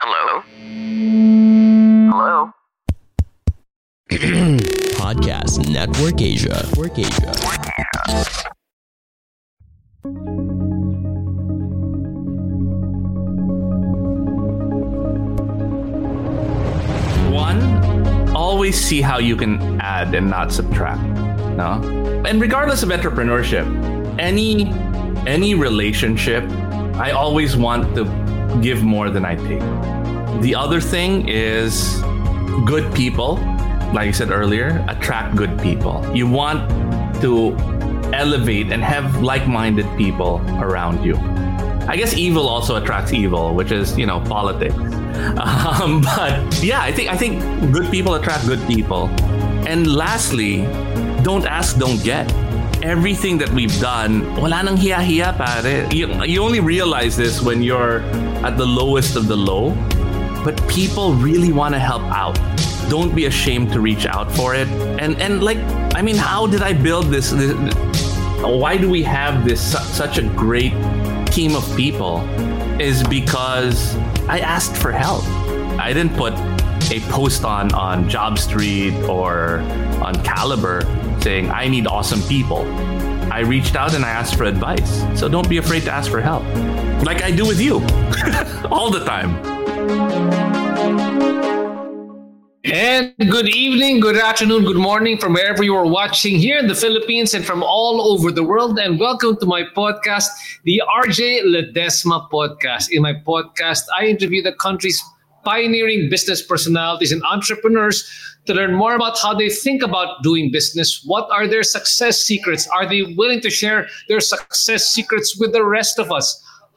Hello? Hello? Podcast Network Asia. Network Asia. One, always see how you can add and not subtract. No? And regardless of entrepreneurship, any any relationship, I always want to give more than I take. The other thing is good people, like I said earlier, attract good people. You want to elevate and have like-minded people around you. I guess evil also attracts evil, which is you know politics. Um, but yeah, I think I think good people attract good people. And lastly, don't ask, don't get. Everything that we've done, wala nang hiya-hiya pare. You, you only realize this when you're at the lowest of the low. But people really want to help out. Don't be ashamed to reach out for it. And and like, I mean, how did I build this? this why do we have this su- such a great team of people? Is because I asked for help. I didn't put a post on on Job Street or on Kalibrr saying I need awesome people. I reached out and I asked for advice. So don't be afraid to ask for help. Like I do with you all the time. And good evening, good afternoon, good morning from wherever you are watching here in the Philippines and from all over the world. And welcome to my podcast, the RJ Ledesma podcast. In my podcast, I interview the country's pioneering business personalities and entrepreneurs to learn more about how they think about doing business. What are their success secrets? Are they willing to share their success secrets with the rest of us?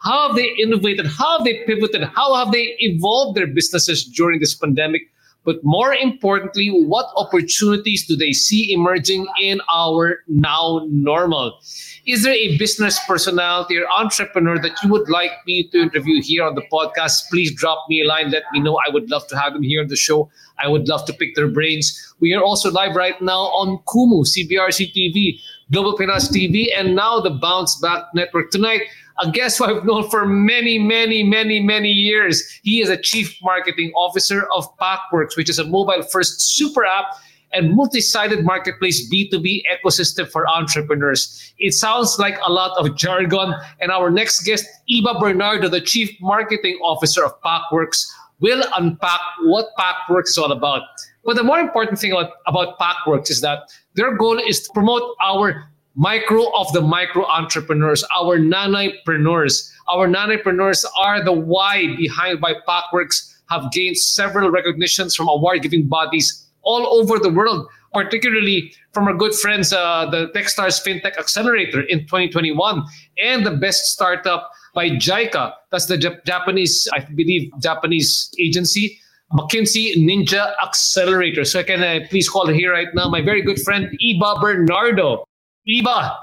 How have they innovated? How have they pivoted? How have they evolved their businesses during this pandemic? But more importantly, what opportunities do they see emerging in our now normal? Is there a business personality or entrepreneur that you would like me to interview here on the podcast? Please drop me a line. Let me know. I would love to have them here on the show. I would love to pick their brains. We are also live right now on Kumu, CBRC TV, Global Pinas TV, and now the Bounce Back Network. Tonight, a guest who I've known for many, many, many, many years. He is a chief marketing officer of Packworks, which is a mobile first super app and multi-sided marketplace B2B ecosystem for entrepreneurs. It sounds like a lot of jargon. And our next guest, Iba Bernardo, the chief marketing officer of Packworks, will unpack what Packworks is all about. But the more important thing about, about Packworks is that their goal is to promote our micro of the micro entrepreneurs, our nanaypreneurs. Our nanaypreneurs are the why behind why Packworks have gained several recognitions from award-giving bodies all over the world, particularly from our good friends, uh, the Techstars FinTech Accelerator in 2021, and the best startup by JICA. That's the Jap- Japanese, I believe, Japanese agency. McKinsey Ninja Accelerator. So can I please call here right now my very good friend Iba Bernardo. Iba,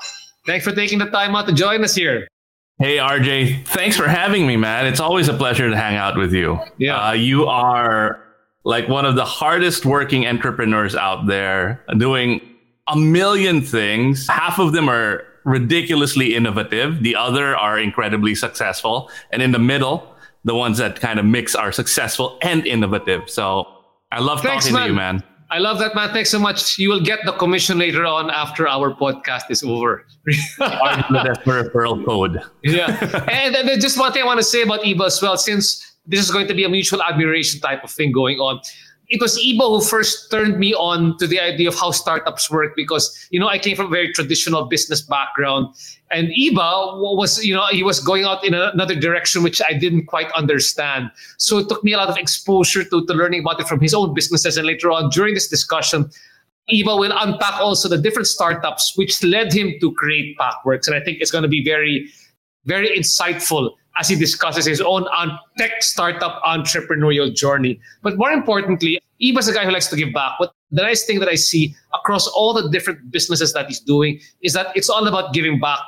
thanks for taking the time out to join us here. Hey RJ, thanks for having me, man. It's always a pleasure to hang out with you. Yeah. Uh, you are like one of the hardest working entrepreneurs out there, doing a million things. Half of them are ridiculously innovative. The other are incredibly successful, and in the middle, the ones that kind of mix are successful and innovative. So I love Thanks, talking man. to you, man. I love that, man. Thanks so much. You will get the commission later on after our podcast is over. Referral code. yeah. And then just one thing I want to say about Iba as well, since this is going to be a mutual admiration type of thing going on. It was Iba who first turned me on to the idea of how startups work because, you know, I came from a very traditional business background. And Iba was, you know, he was going out in another direction, which I didn't quite understand. So it took me a lot of exposure to, to learning about it from his own businesses. And later on, during this discussion, Iba will unpack also the different startups which led him to create Packworks. And I think it's going to be very, very insightful as he discusses his own tech startup entrepreneurial journey. But more importantly, Iba's a guy who likes to give back. But the nice thing that I see across all the different businesses that he's doing is that it's all about giving back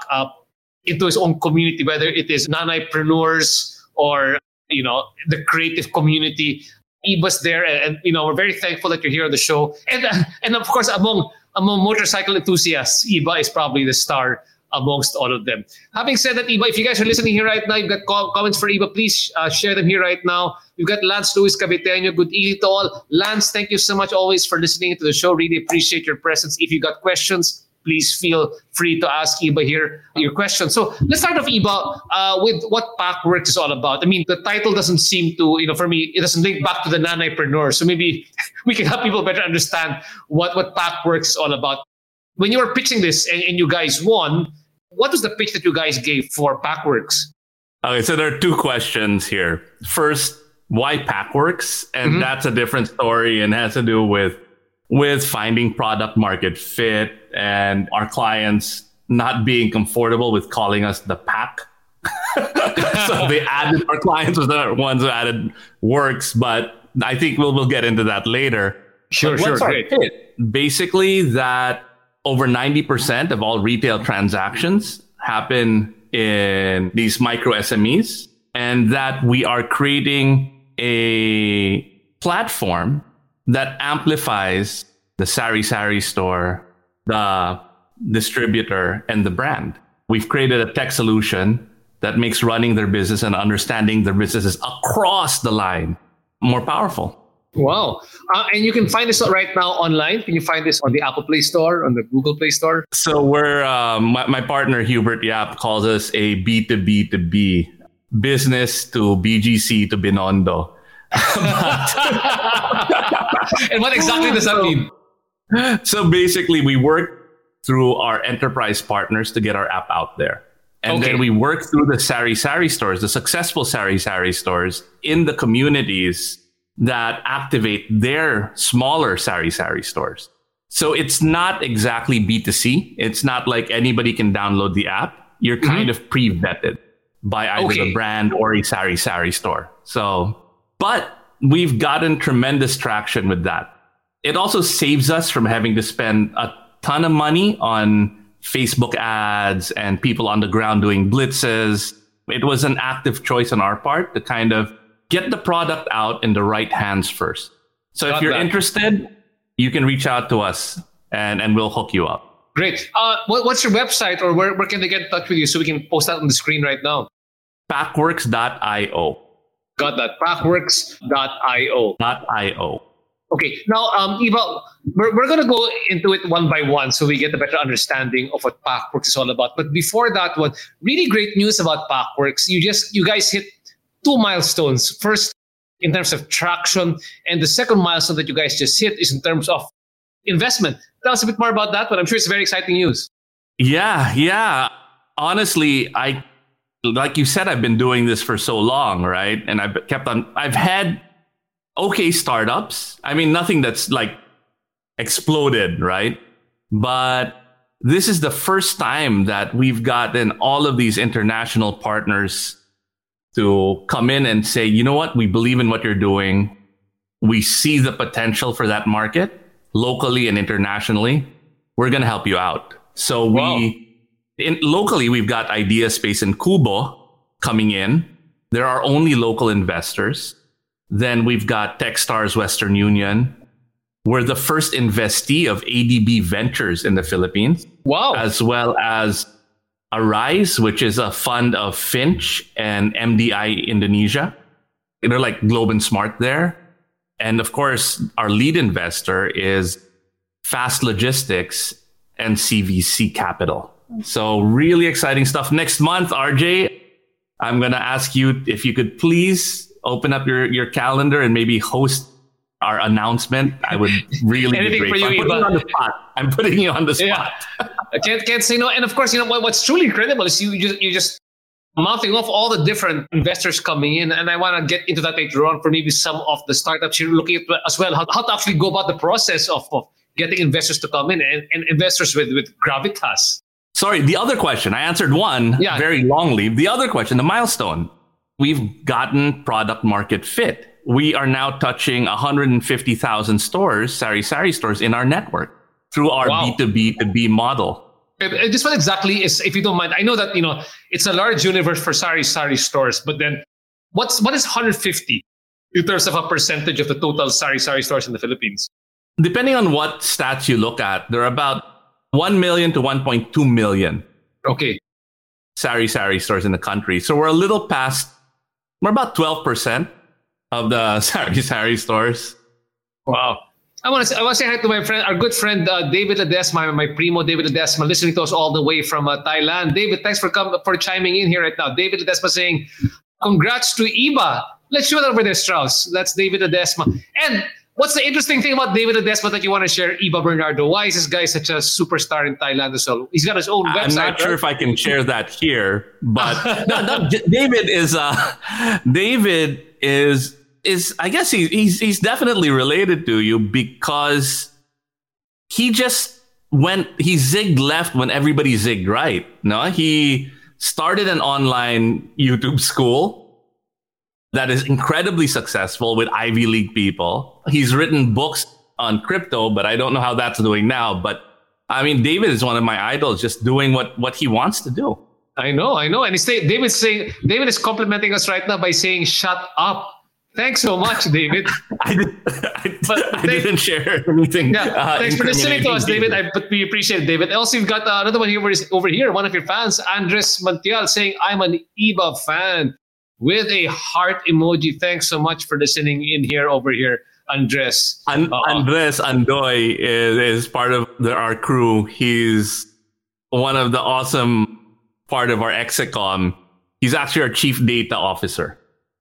into his own community, whether it is nanaypreneurs or you know the creative community. Iba's there, and, and you know we're very thankful that you're here on the show. And and of course among among motorcycle enthusiasts, Iba is probably the star amongst all of them. Having said that, Iba, if you guys are listening here right now, you've got comments for Iba, please uh, share them here right now. We've got Lance Luis Caviteño. Good evening to all. Lance, thank you so much always for listening to the show. Really appreciate your presence. If you got questions, please feel free to ask Iba here your question. So let's start off, Iba, uh, with what Packworks is all about. I mean, the title doesn't seem to, you know, for me, it doesn't link back to the nanaypreneur. So maybe we can help people better understand what, what Packworks is all about. When you were pitching this and, and you guys won, what was the pitch that you guys gave for Packworks? Okay, so there are two questions here. First, why Packworks? And mm-hmm. that's a different story and has to do with with finding product market fit and our clients not being comfortable with calling us the pack. so they added our clients were the ones who added works, but I think we'll we'll get into that later. Sure, sure, great. Fit? Basically, that over 90% of all retail transactions happen in these micro SMEs, and that we are creating a platform that amplifies the Sari Sari store, the distributor, and the brand. We've created a tech solution that makes running their business and understanding their businesses across the line more powerful. Wow. Uh, and you can find this right now online. Can you find this on the Apple Play Store, on the Google Play Store? So we're, um, my, my partner Hubert Yap calls us a B2B2B, business to BGC to Binondo. and what exactly does that mean? So basically, we work through our enterprise partners to get our app out there. And okay. then we work through the Sari Sari stores, the successful Sari Sari stores in the communities that activate their smaller Sari Sari stores. So it's not exactly B2C. It's not like anybody can download the app. You're mm-hmm. kind mm-hmm. of pre vetted by either okay. the brand or a Sari Sari store. So, but we've gotten tremendous traction with that. It also saves us from having to spend a ton of money on Facebook ads and people on the ground doing blitzes. It was an active choice on our part to kind of get the product out in the right hands first. So Got if you're that. interested, you can reach out to us and, and we'll hook you up. Great. Uh, what, what's your website or where, where can they get in touch with you so we can post that on the screen right now? Packworks.io. Got that. Packworks.io. .io. Okay. Now, um, Iba, we're, we're going to go into it one by one so we get a better understanding of what Packworks is all about. But before that one, really great news about Packworks. You just, you guys hit two milestones. First, in terms of traction, and the second milestone that you guys just hit is in terms of investment. Tell us a bit more about that, but I'm sure it's very exciting news. Yeah, yeah. Honestly, I like you said, I've been doing this for so long, right? And I've kept on. I've had okay startups. I mean, nothing that's like exploded, right? But this is the first time that we've gotten all of these international partners to come in and say, you know what, we believe in what you're doing. We see the potential for that market locally and internationally. We're going to help you out. So wow. we, in, locally, we've got Idea Space and Kubo coming in. There are only local investors. Then we've got Techstars Western Union. We're the first investee of ADB Ventures in the Philippines. Wow. As well as Arise, which is a fund of Finch and MDI Indonesia. They're like Globe and Smart there. And of course, our lead investor is Fast Logistics and CVC Capital. So really exciting stuff. Next month, RJ, I'm going to ask you if you could please open up your, your calendar and maybe host our announcement, I would really Anything be for you, I'm putting you on the spot. I'm putting you on the spot. Yeah. I can't, can't say no. And of course, you know what, what's truly incredible is you just you just mouthing off all the different investors coming in. And I want to get into that later on for maybe some of the startups you're looking at as well, how, how to actually go about the process of, of getting investors to come in and, and investors with, with gravitas. Sorry, the other question. I answered one yeah. very longly. The other question, the milestone. we've gotten product market fit. We are now touching 150,000 stores, Sari Sari stores in our network through our Wow. B2B to B model. Just what exactly is, if you don't mind, I know that you know it's a large universe for Sari Sari stores, but then what's what is 150 in terms of a percentage of the total Sari Sari stores in the Philippines? Depending on what stats you look at, there are about 1 million to 1.2 million Okay, Sari Sari stores in the country. So we're a little past, we're about 12% of the Sari Sari stores. wow. I want to say, I want to say hi to my friend, our good friend uh, David Ledesma, my primo David Ledesma, listening to us all the way from uh, Thailand. David, thanks for coming for chiming in here right now. David Ledesma saying, "Congrats to Iba." Let's show it over there, Strauss. That's David Ledesma. And what's the interesting thing about David Ledesma that you want to share, Iba Bernardo? Why is this guy such a superstar in Thailand as well? He's got his own website. I'm not sure if I can share that here, but no, no, David is uh, David is is I guess he, he's he's definitely related to you because he just went he zigged left when everybody zigged right. No, he started an online YouTube school that is incredibly successful with Ivy League people. He's written books on crypto, but I don't know how that's doing now. But I mean, David is one of my idols, just doing what what he wants to do. I know, I know. And he's David's saying David is complimenting us right now by saying, "Shut up." Thanks so much, David. I, did, I, But I thank- didn't share anything. Yeah, uh, thanks for listening to us, David. I, but we appreciate it, David. Also, you've got uh, another one here over here. One of your fans, Andres Mantial, saying, "I'm an Iba fan." With a heart emoji. Thanks so much for listening in here over here, Andres. An- Uh-uh. Andres Andoy is, is part of the, our crew. He's one of the awesome part of our Execom. He's actually our chief data officer.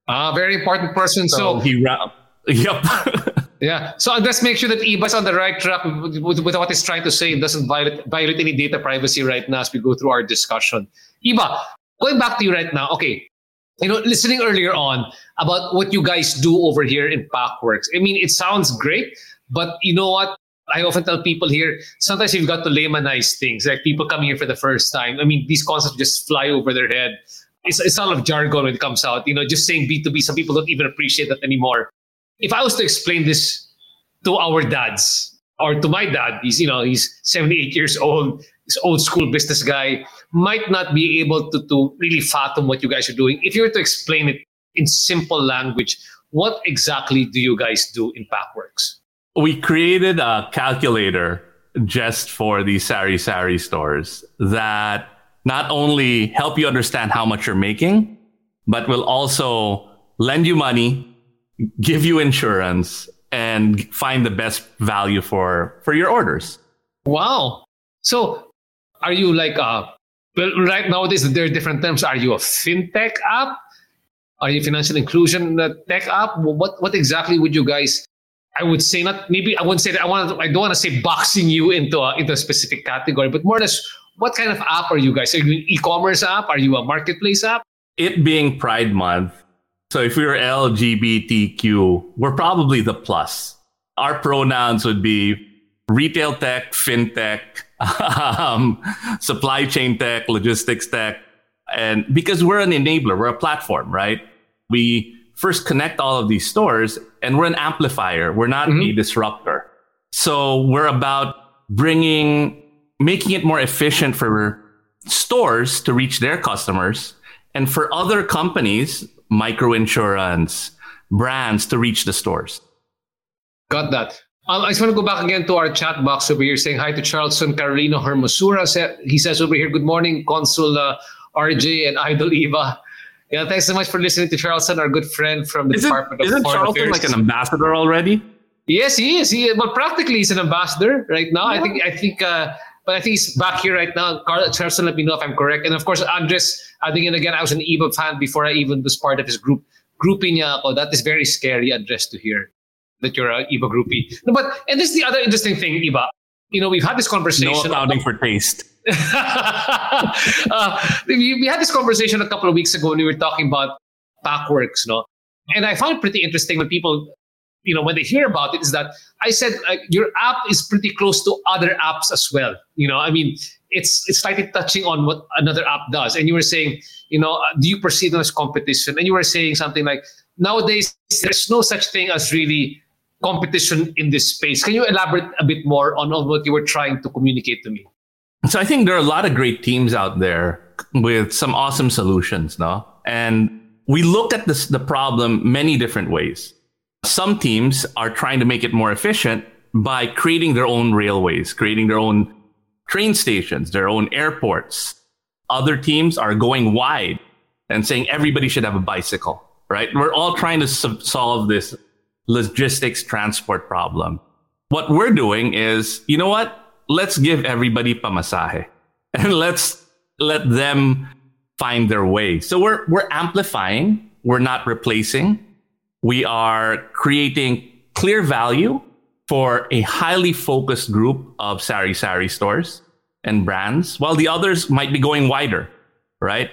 Ah, very important person. So, he ra- Yep. yeah. So Andres, make sure that Iba's on the right track with, with, with what he's trying to say. It doesn't violate, violate any data privacy right now as we go through our discussion. Iba, going back to you right now. Okay. You know, listening earlier on about what you guys do over here in Packworks. I mean, it sounds great, but you know what? I often tell people here, sometimes you've got to laymanize things. Like people coming here for the first time. I mean, these concepts just fly over their head. It's, it's a lot of jargon when it comes out. You know, just saying B2B, some people don't even appreciate that anymore. If I was to explain this to our dads or to my dad, he's, you know, he's 78 years old, he's old school business guy, might not be able to, to really fathom what you guys are doing. If you were to explain it in simple language, what exactly do you guys do in Packworks? we created a calculator just for these Sari Sari stores that not only help you understand how much you're making, but will also lend you money, give you insurance, and find the best value for, for your orders. Wow. So are you like a well right nowadays there are different terms. Are you a fintech app? Are you financial inclusion tech app? What what exactly would you guys I would say not maybe I wouldn't say that I want I don't want to say boxing you into a into a specific category, but more or less what kind of app are you guys? Are you an e-commerce app? Are you a marketplace app? It being Pride Month, so if we were LGBTQ, we're probably the plus. Our pronouns would be retail tech, fintech, um, supply chain tech, logistics tech. And because we're an enabler, we're a platform, right? We first connect all of these stores and we're an amplifier. We're not a disruptor. So we're about bringing, making it more efficient for stores to reach their customers and for other companies, micro insurance, brands to reach the stores. Got that. Um, I just want to go back again to our chat box over here saying hi to Charleston Carolina Hermosura. He says over here, good morning, Consul uh, RJ and Idol Iba. Yeah, thanks so much for listening to Charleston, our good friend from the Isn't, Department of isn't Foreign Charlton Affairs. like an ambassador already? Yes, he is. He well, practically he's an ambassador right now. I think. I think. Uh, but I think he's back here right now. Carl Charleston, let me know if I'm correct. And of course, Andres. I think, again, I was an Iba fan before I even was part of his group. Groupie niya ako. That is very scary, Andres, to hear that you're an Iba groupie. No, but and this is the other interesting thing, Iba. You know, we've had this conversation. No accounting for taste. uh, we, we had this conversation a couple of weeks ago when we were talking about Packworks, no? And I found it pretty interesting when people, you know, when they hear about it, is that I said uh, your app is pretty close to other apps as well. You know, I mean, it's it's slightly touching on what another app does. And you were saying, you know, do you perceive them as competition? And you were saying something like, nowadays there's no such thing as really competition in this space. Can you elaborate a bit more on, on what you were trying to communicate to me? So I think there are a lot of great teams out there with some awesome solutions, no? And we look at this the problem many different ways. Some teams are trying to make it more efficient by creating their own railways, creating their own train stations, their own airports. Other teams are going wide and saying everybody should have a bicycle, right? We're all trying to sub- solve this logistics transport problem. What we're doing is, you know what? Let's give everybody pamasahe and let's let them find their way. So we're, we're amplifying. We're not replacing. We are creating clear value for a highly focused group of sari sari stores and brands, while the others might be going wider, right?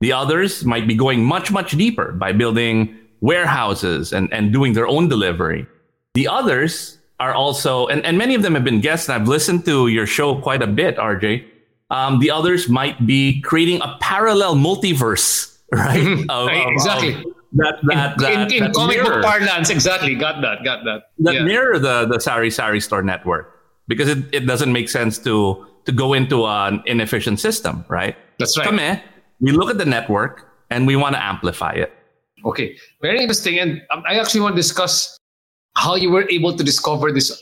The others might be going much, much deeper by building warehouses and, and doing their own delivery. The others are also, and, and many of them have been guests, and I've listened to your show quite a bit, RJ. Um, the others might be creating a parallel multiverse, right? of, exactly. Of that, that, in, that, in, in that comic mirror, book parlance, exactly. Got that. Got that. That yeah. mirror the, the Sari Sari store network because it, it doesn't make sense to, to go into an inefficient system, right? That's right. Kami, we look at the network and we want to amplify it. Okay, very interesting. And um, I actually want to discuss how you were able to discover this.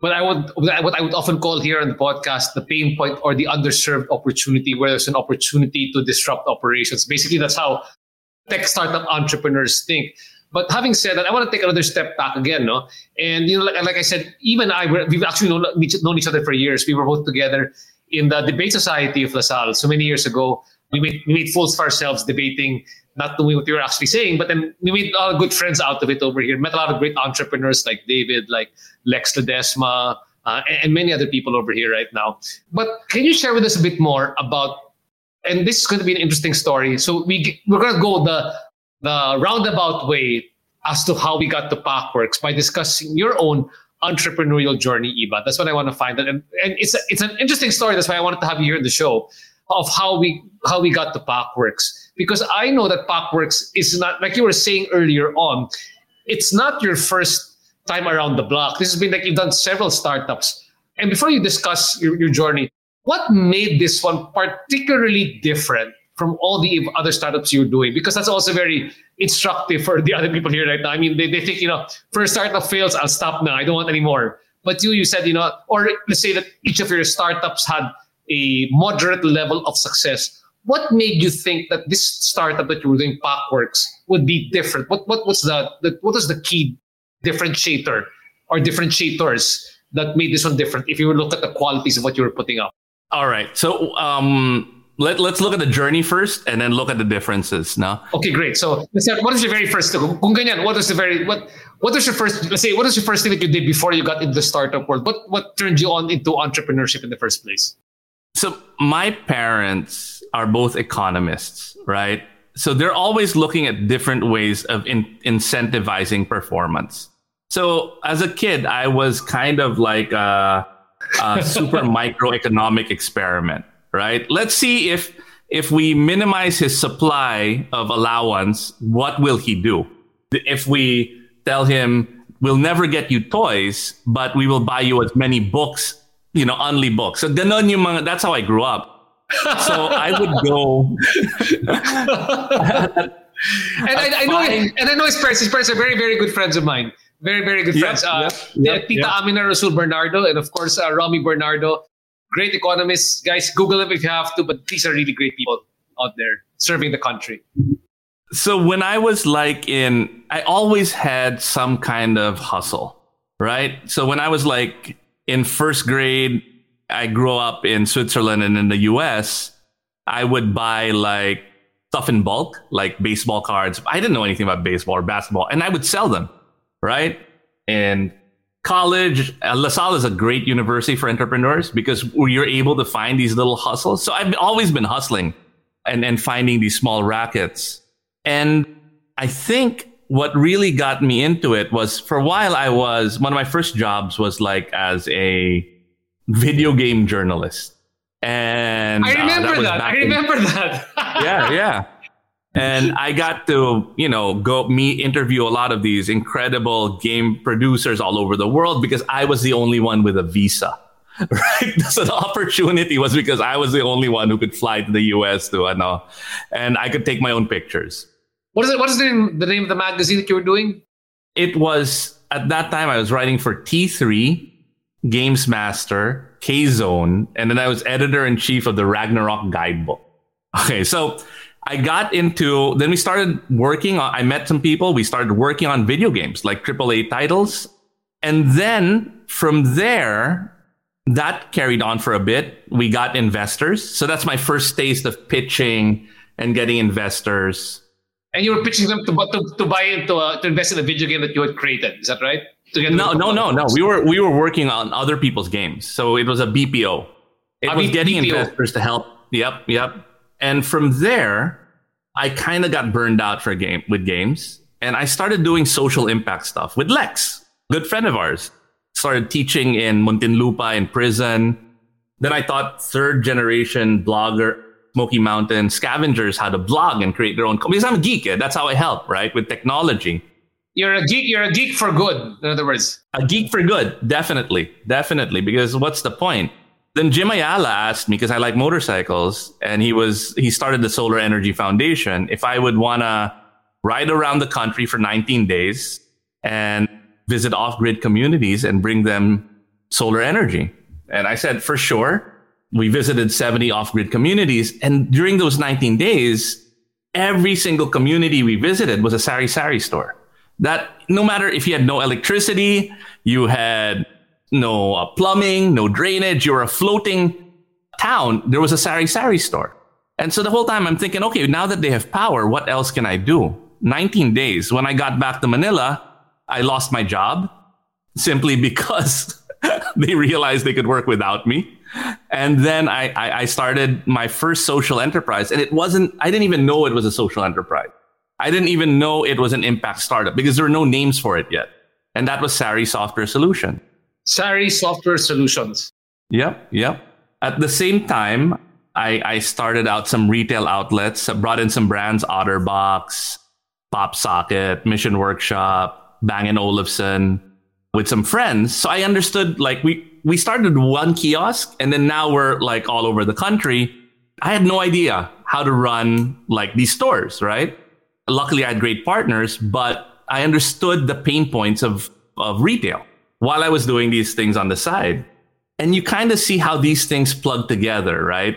What I would, what I would often call here on the podcast, the pain point or the underserved opportunity, where there's an opportunity to disrupt operations. Basically, that's how tech startup entrepreneurs think. But having said that, I want to take another step back again, no? And you know, like, like I said, even I, we've actually known, known each other for years. We were both together in the debate society of LaSalle so many years ago. We made, we made fools of ourselves debating not knowing what we were actually saying, but then we made a lot of good friends out of it over here. Met a lot of great entrepreneurs like David, like Lex Ledesma, uh, and, and, many other people over here right now. But can you share with us a bit more about? And this is going to be an interesting story. So we we're going to go the the roundabout way as to how we got to Packworks by discussing your own entrepreneurial journey, Iba. That's what I want to find out, and, and it's a, it's an interesting story. That's why I wanted to have you here in the show of how we how we got to Packworks because I know that Packworks is not like you were saying earlier on. It's not your first time around the block. This has been like you've done several startups. And before you discuss your, your journey, what made this one particularly different from all the other startups you're doing? Because that's also very instructive for the other people here right now. I mean, they, they think, you know, first startup fails, I'll stop now. I don't want any more. But you, you said, you know, or let's say that each of your startups had a moderate level of success. What made you think that this startup that you were doing, Packworks, would be different? What what was the, the what was the key differentiator or differentiators that made this one different? If you look at the qualities of what you were putting up. All right. So um, let, let's look at the journey first and then look at the differences now. Okay, great. So let's what is your very first kung ganyan, what is the very what what was your first let's say what is your first thing that you did before you got into the startup world? What what turned you on into entrepreneurship in the first place? So my parents are both economists, right? So they're always looking at different ways of in- incentivizing performance. So as a kid, I was kind of like a, a super microeconomic experiment, right? Let's see if if we minimize his supply of allowance, what will he do? If we tell him we'll never get you toys, but we will buy you as many books you know, only books. So ganon yung mga, that's how I grew up. So I would go. and I, I, know, and I know his parents. His parents are very, very good friends of mine. Very, very good friends. Yep, uh, yep, Tita yep. Amina Rasul Bernardo, and of course uh, Romy Bernardo, great economists. Guys, Google them if you have to. But these are really great people out there serving the country. So when I was like in, I always had some kind of hustle, right? So when I was like in first grade, I grew up in Switzerland and in the US, I would buy like stuff in bulk, like baseball cards. I didn't know anything about baseball or basketball, and I would sell them, right? And college, uh, LaSalle is a great university for entrepreneurs because you're able to find these little hustles. So I've always been hustling and, and finding these small rackets. And I think what really got me into it was for a while I was one of my first jobs was like as a video game journalist. And I uh, remember was that. I back in- remember that. yeah, yeah. And I got to, you know, go meet, interview a lot of these incredible game producers all over the world because I was the only one with a visa. Right. So the opportunity was because I was the only one who could fly to the US to, uh, I know. and I could take my own pictures. What is it? What is the name, the name of the magazine that you were doing? It was at that time I was writing for T3, Games Master, K Zone, and then I was editor in chief of the Ragnarok guidebook. Okay, so I got into, then we started working on, I met some people. We started working on video games like AAA titles. And then from there, that carried on for a bit. We got investors. So that's my first taste of pitching and getting investors. And you were pitching them to, to, to buy into uh, to invest in a video game that you had created. Is that right? No, no, no, no. We were we were working on other people's games. So it was a BPO. It A was getting BPO. investors to help. Yep, yep. And from there, I kind of got burned out for a game with games, and I started doing social impact stuff with Lex, good friend of ours. Started teaching in Muntinlupa in prison. Then I taught third generation blogger Smoky Mountain scavengers how to blog and create their own. Because I'm a geek, eh? that's how I help, right? With technology. You're a geek. You're a geek for good. In other words, A geek for good, definitely, definitely. Because what's the point? Then Jim Ayala asked me because I like motorcycles, and he was he started the Solar Energy Foundation. If I would want to ride around the country for 19 days and visit off-grid communities and bring them solar energy, and I said for sure. We visited 70 off-grid communities, and during those 19 days, every single community we visited was a sari sari store. That no matter if you had no electricity, you had no uh, plumbing, no drainage, You're a floating town, there was a sari sari store. And so the whole time I'm thinking, okay, now that they have power, what else can I do? 19 days. When I got back to Manila, I lost my job simply because they realized they could work without me. And then I, I, I started my first social enterprise, and it wasn't, I didn't even know it was a social enterprise. I didn't even know it was an impact startup because there were no names for it yet. And that was Sari Software Solution. Sari Software Solutions. Yep, yep. At the same time, I, I started out some retail outlets, brought in some brands, Otterbox, PopSocket, Mission Workshop, Bang & Olufsen, with some friends. So I understood, like, we, we started one kiosk and then now we're like all over the country. I had no idea how to run like these stores, right? Luckily, I had great partners, but I understood the pain points of, of retail while I was doing these things on the side. And you kind of see how these things plug together, right?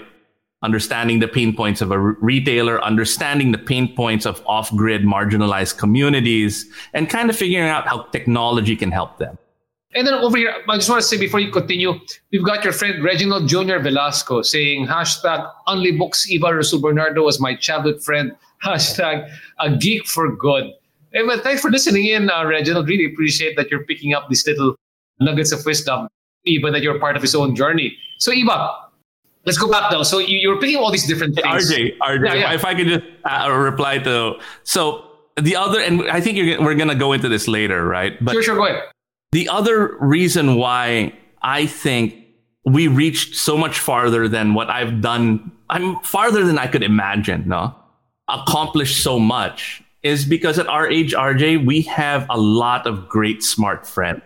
Understanding the pain points of a re- retailer, understanding the pain points of off grid marginalized communities, and kind of figuring out how technology can help them. And then over here, I just want to say before you continue, we've got your friend Reginald Junior Velasco saying hashtag only books Rasul Bernardo was my childhood friend. Hashtag a geek for good. Hey, well, thanks for listening in, uh, Reginald. Really appreciate that you're picking up these little nuggets of wisdom, even that you're part of his own journey. So, Iba, let's go back though. So, you, you're picking all these different things. RJ, RJ, Yeah, yeah. if I could just uh, reply to so the other, and I think you're, we're gonna go into this later, right? But Sure, sure, go ahead. the other reason why I think we reached so much farther than what I've done, I'm farther than I could imagine, no? Accomplished so much is because at our age, RJ, we have a lot of great smart friends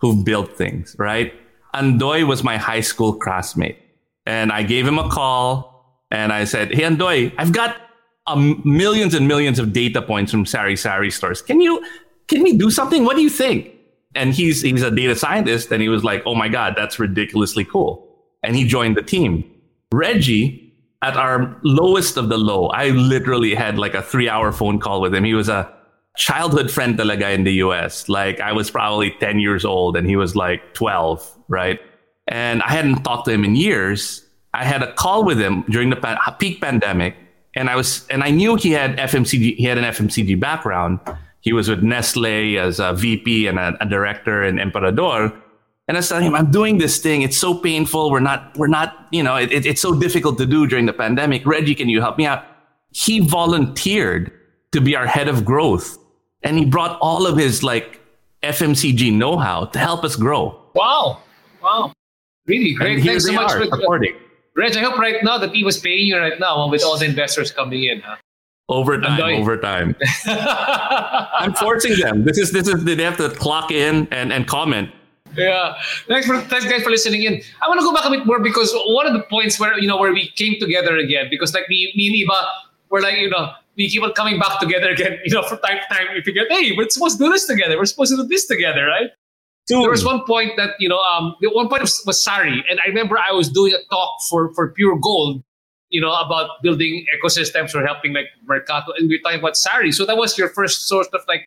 who've built things, right? Andoy was my high school classmate. And I gave him a call and I said, Hey, Andoy, I've got um, millions and millions of data points from Sari Sari stores. Can you, can we do something? What do you think? And he's, he's a data scientist and he was like, Oh my God, that's ridiculously cool. And he joined the team. Reggie, at our lowest of the low, I literally had like a three hour phone call with him. He was a childhood friend talaga in the US. Like I was probably 10 years old and he was like 12, right? And I hadn't talked to him in years. I had a call with him during the peak pandemic and I was, and I knew he had FMCG, he had an FMCG background. He was with Nestle as a VP and a, a director in Emperador. And I was telling him, I'm doing this thing. It's so painful. We're not, we're not, you know, it, it, it's so difficult to do during the pandemic. Reggie, can you help me out? He volunteered to be our head of growth. And he brought all of his like FMCG know-how to help us grow. Wow. Wow. Really great. And Thanks so much for supporting. Reg, I hope right now that he was paying you right now with all the investors coming in. Huh? Overtime, Annoying. overtime. I'm forcing them. This is this is they have to clock in and, and comment. Yeah. Thanks for thanks guys for listening in. I want to go back a bit more because one of the points where you know where we came together again because like me, me and Iba were like you know we keep on coming back together again you know from time to time we figured hey we're supposed to do this together we're supposed to do this together right. There was one point that you know um the one point was, was Sari and I remember I was doing a talk for for Puregold you know about building ecosystems or helping like Mercato and we are talking about Sari so that was your first sort of like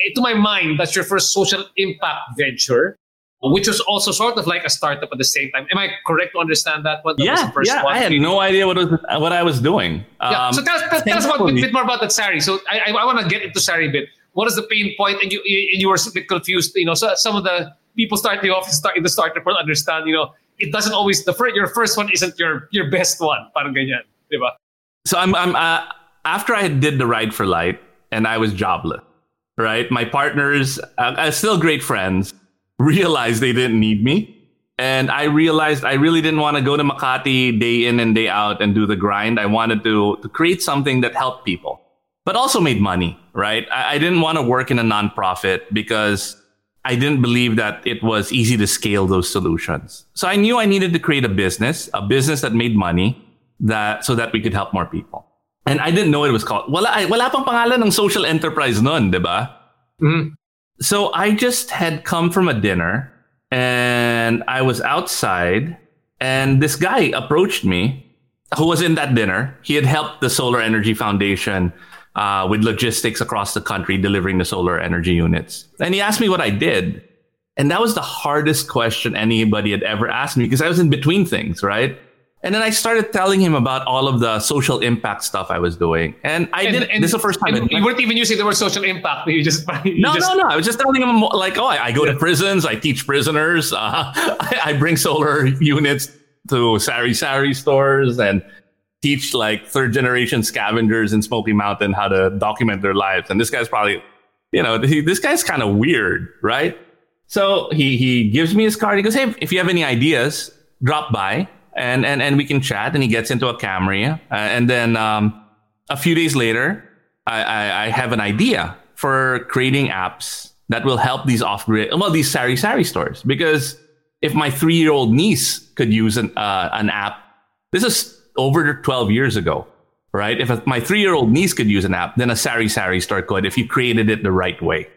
eh, to my mind that's your first social impact venture which was also sort of like a startup at the same time. Am I correct to understand that? What that was Yeah, the first yeah. one? I had no idea what was what I was doing. Yeah. Um, so tell us, tell, tell us a thankfully- bit more about that Sari. So I, I, I want to get into Sari a bit. What is the pain point? And you and you were a bit confused. You know, so some of the people starting off start in the startup will understand. You know, it doesn't always the first your first one isn't your your best one. Parang ganyan, di ba? So I'm, I'm uh, after I did the ride for light and I was jobless, right? My partners, uh, uh, still great friends, realized they didn't need me. And I realized I really didn't want to go to Makati day in and day out and do the grind. I wanted to, to create something that helped people, but also made money, right? I, I didn't want to work in a nonprofit because I didn't believe that it was easy to scale those solutions. So I knew I needed to create a business, a business that made money that so that we could help more people. And I didn't know it was called wala wala pang pangalan ng social enterprise noon, 'di ba? Mhm. So I just had come from a dinner and I was outside and this guy approached me who was in that dinner. He had helped the Solar Energy Foundation uh, with logistics across the country, delivering the solar energy units. And he asked me what I did. And that was the hardest question anybody had ever asked me because I was in between things, right? And then I started telling him about all of the social impact stuff I was doing. And I And- did and- this is the first time. you weren't even using the word social impact. You just you no, just, no, no. I was just telling him like, oh, I, I go to prisons, I teach prisoners, uh, I, I bring solar units to Sari Sari stores and teach like third generation scavengers in Smoky Mountain how to document their lives. And this guy's probably, you know, he, this guy's kind of weird, right? So he he gives me his card. He goes, hey, if you have any ideas, drop by and and and we can chat. And he gets into a Camry, uh, and then um, a few days later, I, I, I have an idea for creating apps that will help these off grid, well, these Sari Sari stores. Because if my three year old niece could use an, uh, an app, this is over 12 years ago, right? If my three year old niece could use an app, then a Sari Sari store could if you created it the right way.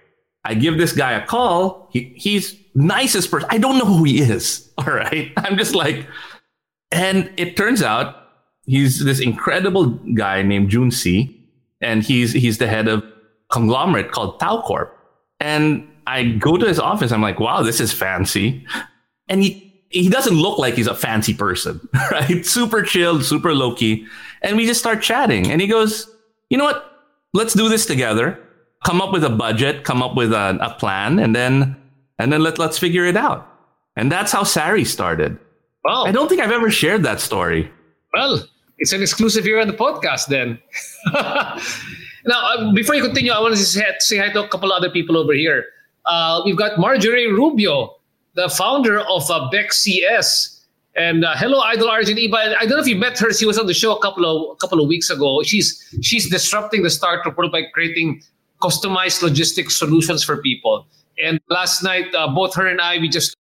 I give this guy a call. He, he's nicest person. I don't know who he is. All right. I'm just like, and it turns out he's this incredible guy named Jun C. And he's, he's the head of conglomerate called Tao Corp. And I go to his office. I'm like, wow, this is fancy. And he, he doesn't look like he's a fancy person, right? Super chilled, super low key. And we just start chatting. And he goes, you know what? Let's do this together. Come up with a budget, come up with a, a plan, and then, and then let, let's figure it out. And that's how Sari started. Wow. I don't think I've ever shared that story. Well, it's an exclusive here on the podcast then. now, uh, before you continue, I want to say, say hi to a couple of other people over here. Uh, we've got Marjorie Rubio, the founder of uh, Beck CS. And uh, hello, Idol Arjun Iba. I don't know if you met her. She was on the show a couple of a couple of weeks ago. She's she's disrupting the startup world by creating customized logistics solutions for people. And last night, uh, both her and I, we just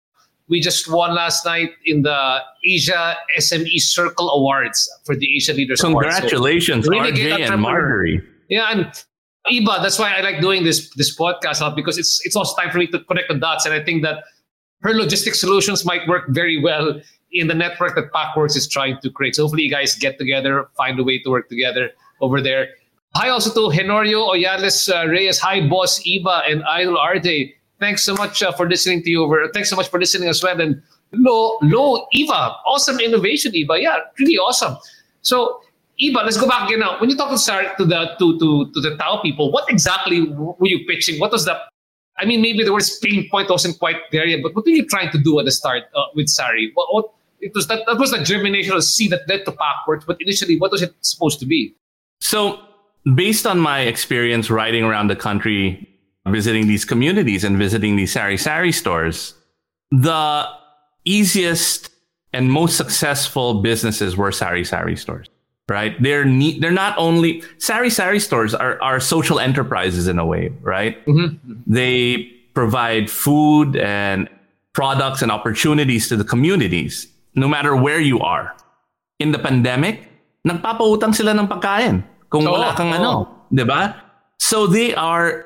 we just won last night in the Asia SME Circle Awards for the Asia Leaders Awards. So, Congratulations, Renegade RJ and. Marjorie. yeah, and Iba, that's why I like doing this this podcast out because it's it's also time for me to connect the dots, and I think that her logistic solutions might work very well in the network that Packworks is trying to create. So hopefully, you guys get together, find a way to work together over there. Hi also to Henorio Oyales uh, Reyes. Hi, boss Iba and Idol RJ. Thanks so much uh, for listening to you over. Thanks so much for listening as well. And Lo, Lo, Iba, awesome innovation, Iba. Yeah, really awesome. So, Iba, let's go back again now. When you talk to Sar, to the to to to the Tao people, what exactly were you pitching? What was the I mean, maybe the word pain point wasn't quite there yet, but what were you trying to do at the start uh, with Sari? What, what it was that that was the germination of seed that led to Packworks, but initially, what was it supposed to be? So, based on my experience riding around the country, visiting these communities and visiting these Sari Sari stores, the easiest and most successful businesses were sari sari stores. Right? They're ne- they're not only sari sari stores are are social enterprises in a way, right? Mm-hmm. They provide food and products and opportunities to the communities, no matter where you are. In the pandemic, nagpapautang sila ng pagkain kung wala kang oo. ano, 'di ba? So they are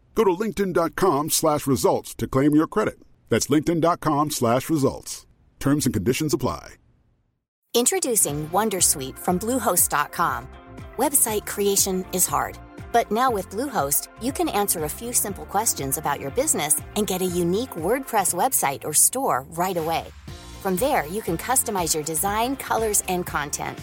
Go to linkedin.com slash results to claim your credit. That's linkedin.com slash results. Terms and conditions apply. Introducing Wondersuite from Bluehost.com. Website creation is hard, but now with Bluehost, you can answer a few simple questions about your business and get a unique WordPress website or store right away. From there, you can customize your design, colors, and content.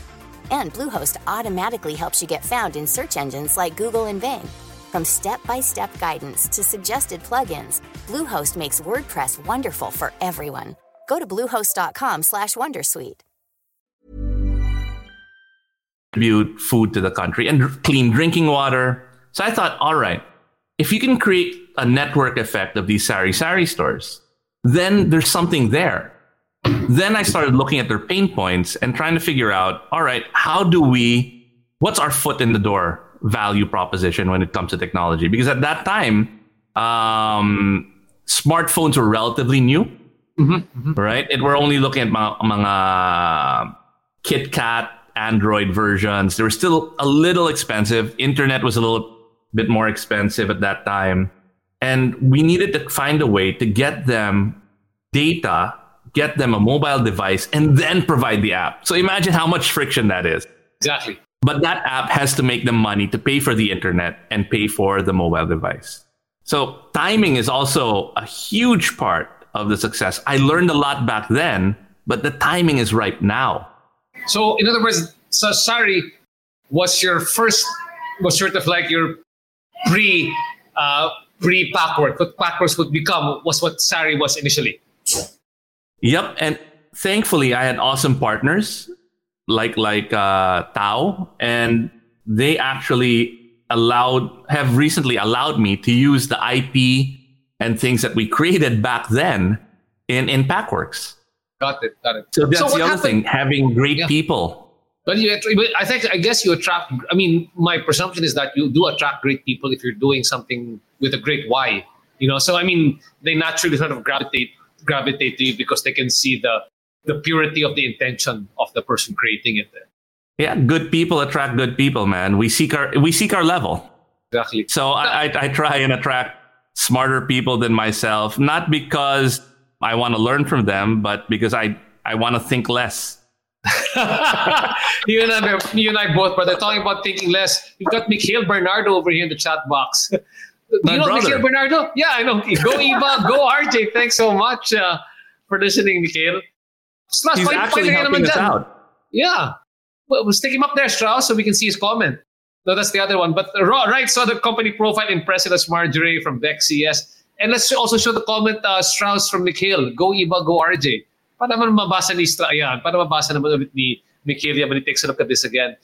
And Bluehost automatically helps you get found in search engines like Google and Bing. From step-by-step guidance to suggested plugins, Bluehost makes WordPress wonderful for everyone. Go to bluehost.com/wondersuite. distribute food to the country and clean drinking water. So I thought, all right, if you can create a network effect of these sari sari stores, then there's something there. Then I started looking at their pain points and trying to figure out, all right, how do we, what's our foot in the door value proposition when it comes to technology? Because at that time, um, smartphones were relatively new, right? It, we're only looking at mga, mga KitKat Android versions. They were still a little expensive. Internet was a little bit more expensive at that time. And we needed to find a way to get them data, get them a mobile device, and then provide the app. So imagine how much friction that is. Exactly. But that app has to make them money to pay for the internet and pay for the mobile device. So timing is also a huge part of the success. I learned a lot back then, but the timing is right now. So, in other words, so Sari was your first, was sort of like your pre, uh, pre Packwork. What Packworks would become was what Sari was initially. Yep, and thankfully I had awesome partners like like uh, Tao, and they actually allowed have recently allowed me to use the IP and things that we created back then in in Packworks. Got it. Got it. So that's what the other happened- thing, having great Yeah. people. But you, but I think I guess you attract. I mean, my presumption is that you do attract great people if you're doing something with a great why. You know, so I mean, they naturally sort of gravitate gravitate to you because they can see the the purity of the intention of the person creating it. Yeah, good people attract good people, man. We seek our we seek our level. Exactly. So I, I, I try and attract smarter people than myself, not because I want to learn from them, but because I, I want to think less. you and I, you and I both, brother, talking about thinking less. You've got Mikhail Bernardo over here in the chat box. Do My you know brother. Mikhail Bernardo? Yeah, I know. Go Iba, go RJ. Thanks so much uh, for listening, Mikhail. Strauss, He's actually helping us dyan. out. Yeah. Well, we'll stick him up there, Strauss, so we can see his comment. No, that's the other one. But uh, right, so the company profile impressive as Marjorie from Vex CS. And let's also show the comment, uh, Strauss from Mikhail. Go Iba, go RJ. Para naman mabasa ni Stra, yan, para mabasa naman ulit ni Mikhail yan when he takes a look at this again.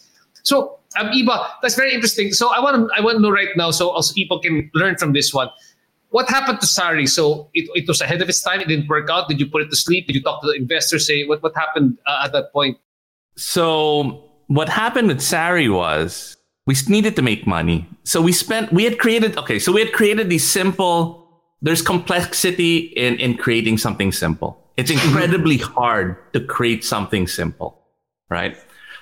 So, um, Iba, that's very interesting. So, I want to I want to know right now, so also people can learn from this one. What happened to Sari? So, it, it was ahead of its time. It didn't work out. Did you put it to sleep? Did you talk to the investors? Say what what happened uh, at that point? So what happened with Sari was we needed to make money. So we spent, we had created, okay, so we had created these simple, there's complexity in, in creating something simple. It's incredibly hard to create something simple, right?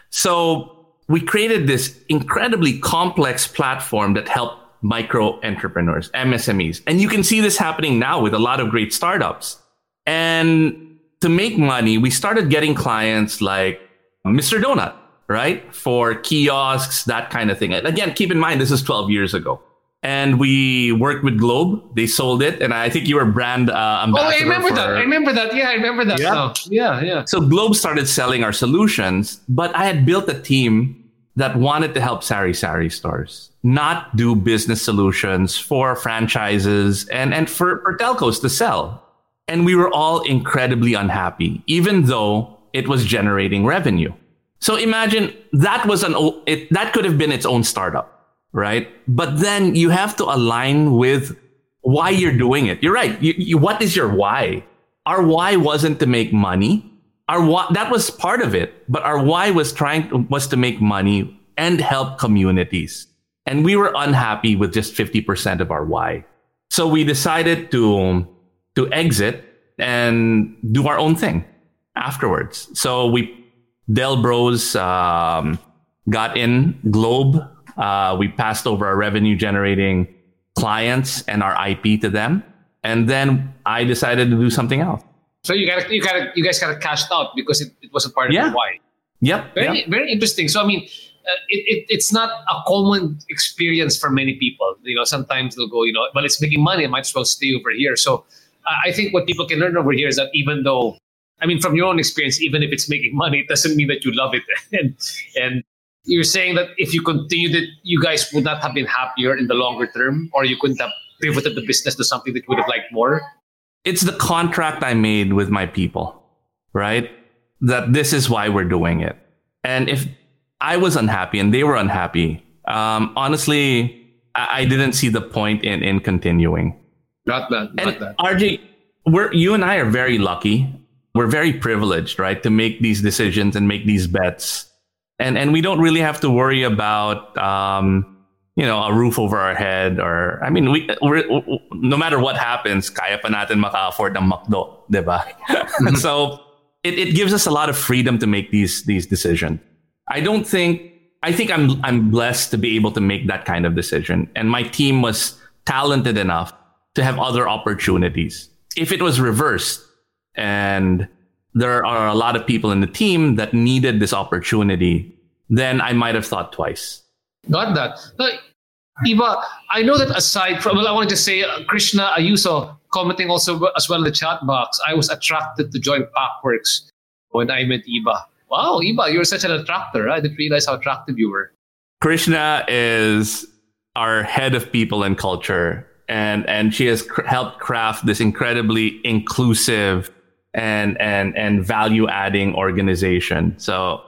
So we created this incredibly complex platform that helped micro entrepreneurs, MSMEs. And you can see this happening now with a lot of great startups. And to make money, we started getting clients like Mr. Donut, right? For kiosks, that kind of thing. Again, keep in mind, this is 12 years ago. And we worked with Globe. They sold it. And I think you were brand uh, ambassador. Oh, I remember for, that. I remember that. Yeah, I remember that. Yeah. now. yeah, yeah. So Globe started selling our solutions, but I had built a team that wanted to help Sari Sari stores, not do business solutions for franchises and, and for, for telcos to sell. And we were all incredibly unhappy, even though it was generating revenue. So imagine that was an, it, that could have been its own startup, right? But then you have to align with why you're doing it. You're right. You, you, what is your why? Our why wasn't to make money. Our why, that was part of it, but our why was trying was to make money and help communities. And we were unhappy with just 50% of our why. So we decided to to exit and do our own thing afterwards. So we Del Bros um, got in Globe. Uh, we passed over our revenue generating clients and our IP to them. And then I decided to do something else. So you got you got you guys got cashed out because it, it wasn't part of Yeah. the why. Yep. Very yep. very interesting. So I mean, uh, it, it it's not a common experience for many people. You know, sometimes they'll go, you know, well, it's making money. I might as well stay over here. So uh, I think what people can learn over here is that even though, I mean, from your own experience, even if it's making money, it doesn't mean that you love it. and and you're saying that if you continued it, you guys would not have been happier in the longer term, or you couldn't have pivoted the business to something that you would have liked more. it's the contract I made with my people, right? That this is why we're doing it. And if I was unhappy and they were unhappy, um, honestly, I, I didn't see the point in, in continuing. Not that. And that. RJ, we're, you and I are very lucky. We're very privileged, right? To make these decisions and make these bets. And, and we don't really have to worry about, um, you know, a roof over our head or, I mean, we, we're, no matter what happens, kaya pa natin maka-afford ng McDo, di ba? so it, it gives us a lot of freedom to make these, these decisions. I don't think, I think I'm, I'm blessed to be able to make that kind of decision. And my team was talented enough to have other opportunities. If it was reversed and there are a lot of people in the team that needed this opportunity, then I might have thought twice. Got that. Iba, I know that aside from, well, I want to say, uh, Krishna Ayuso commenting also as well in the chat box, I was attracted to join Packworks when I met Iba. Wow, Iba, you're such an attractor. I didn't realize how attractive you were. Krishna is our head of people and culture, and and she has cr- helped craft this incredibly inclusive and and and value adding organization. So,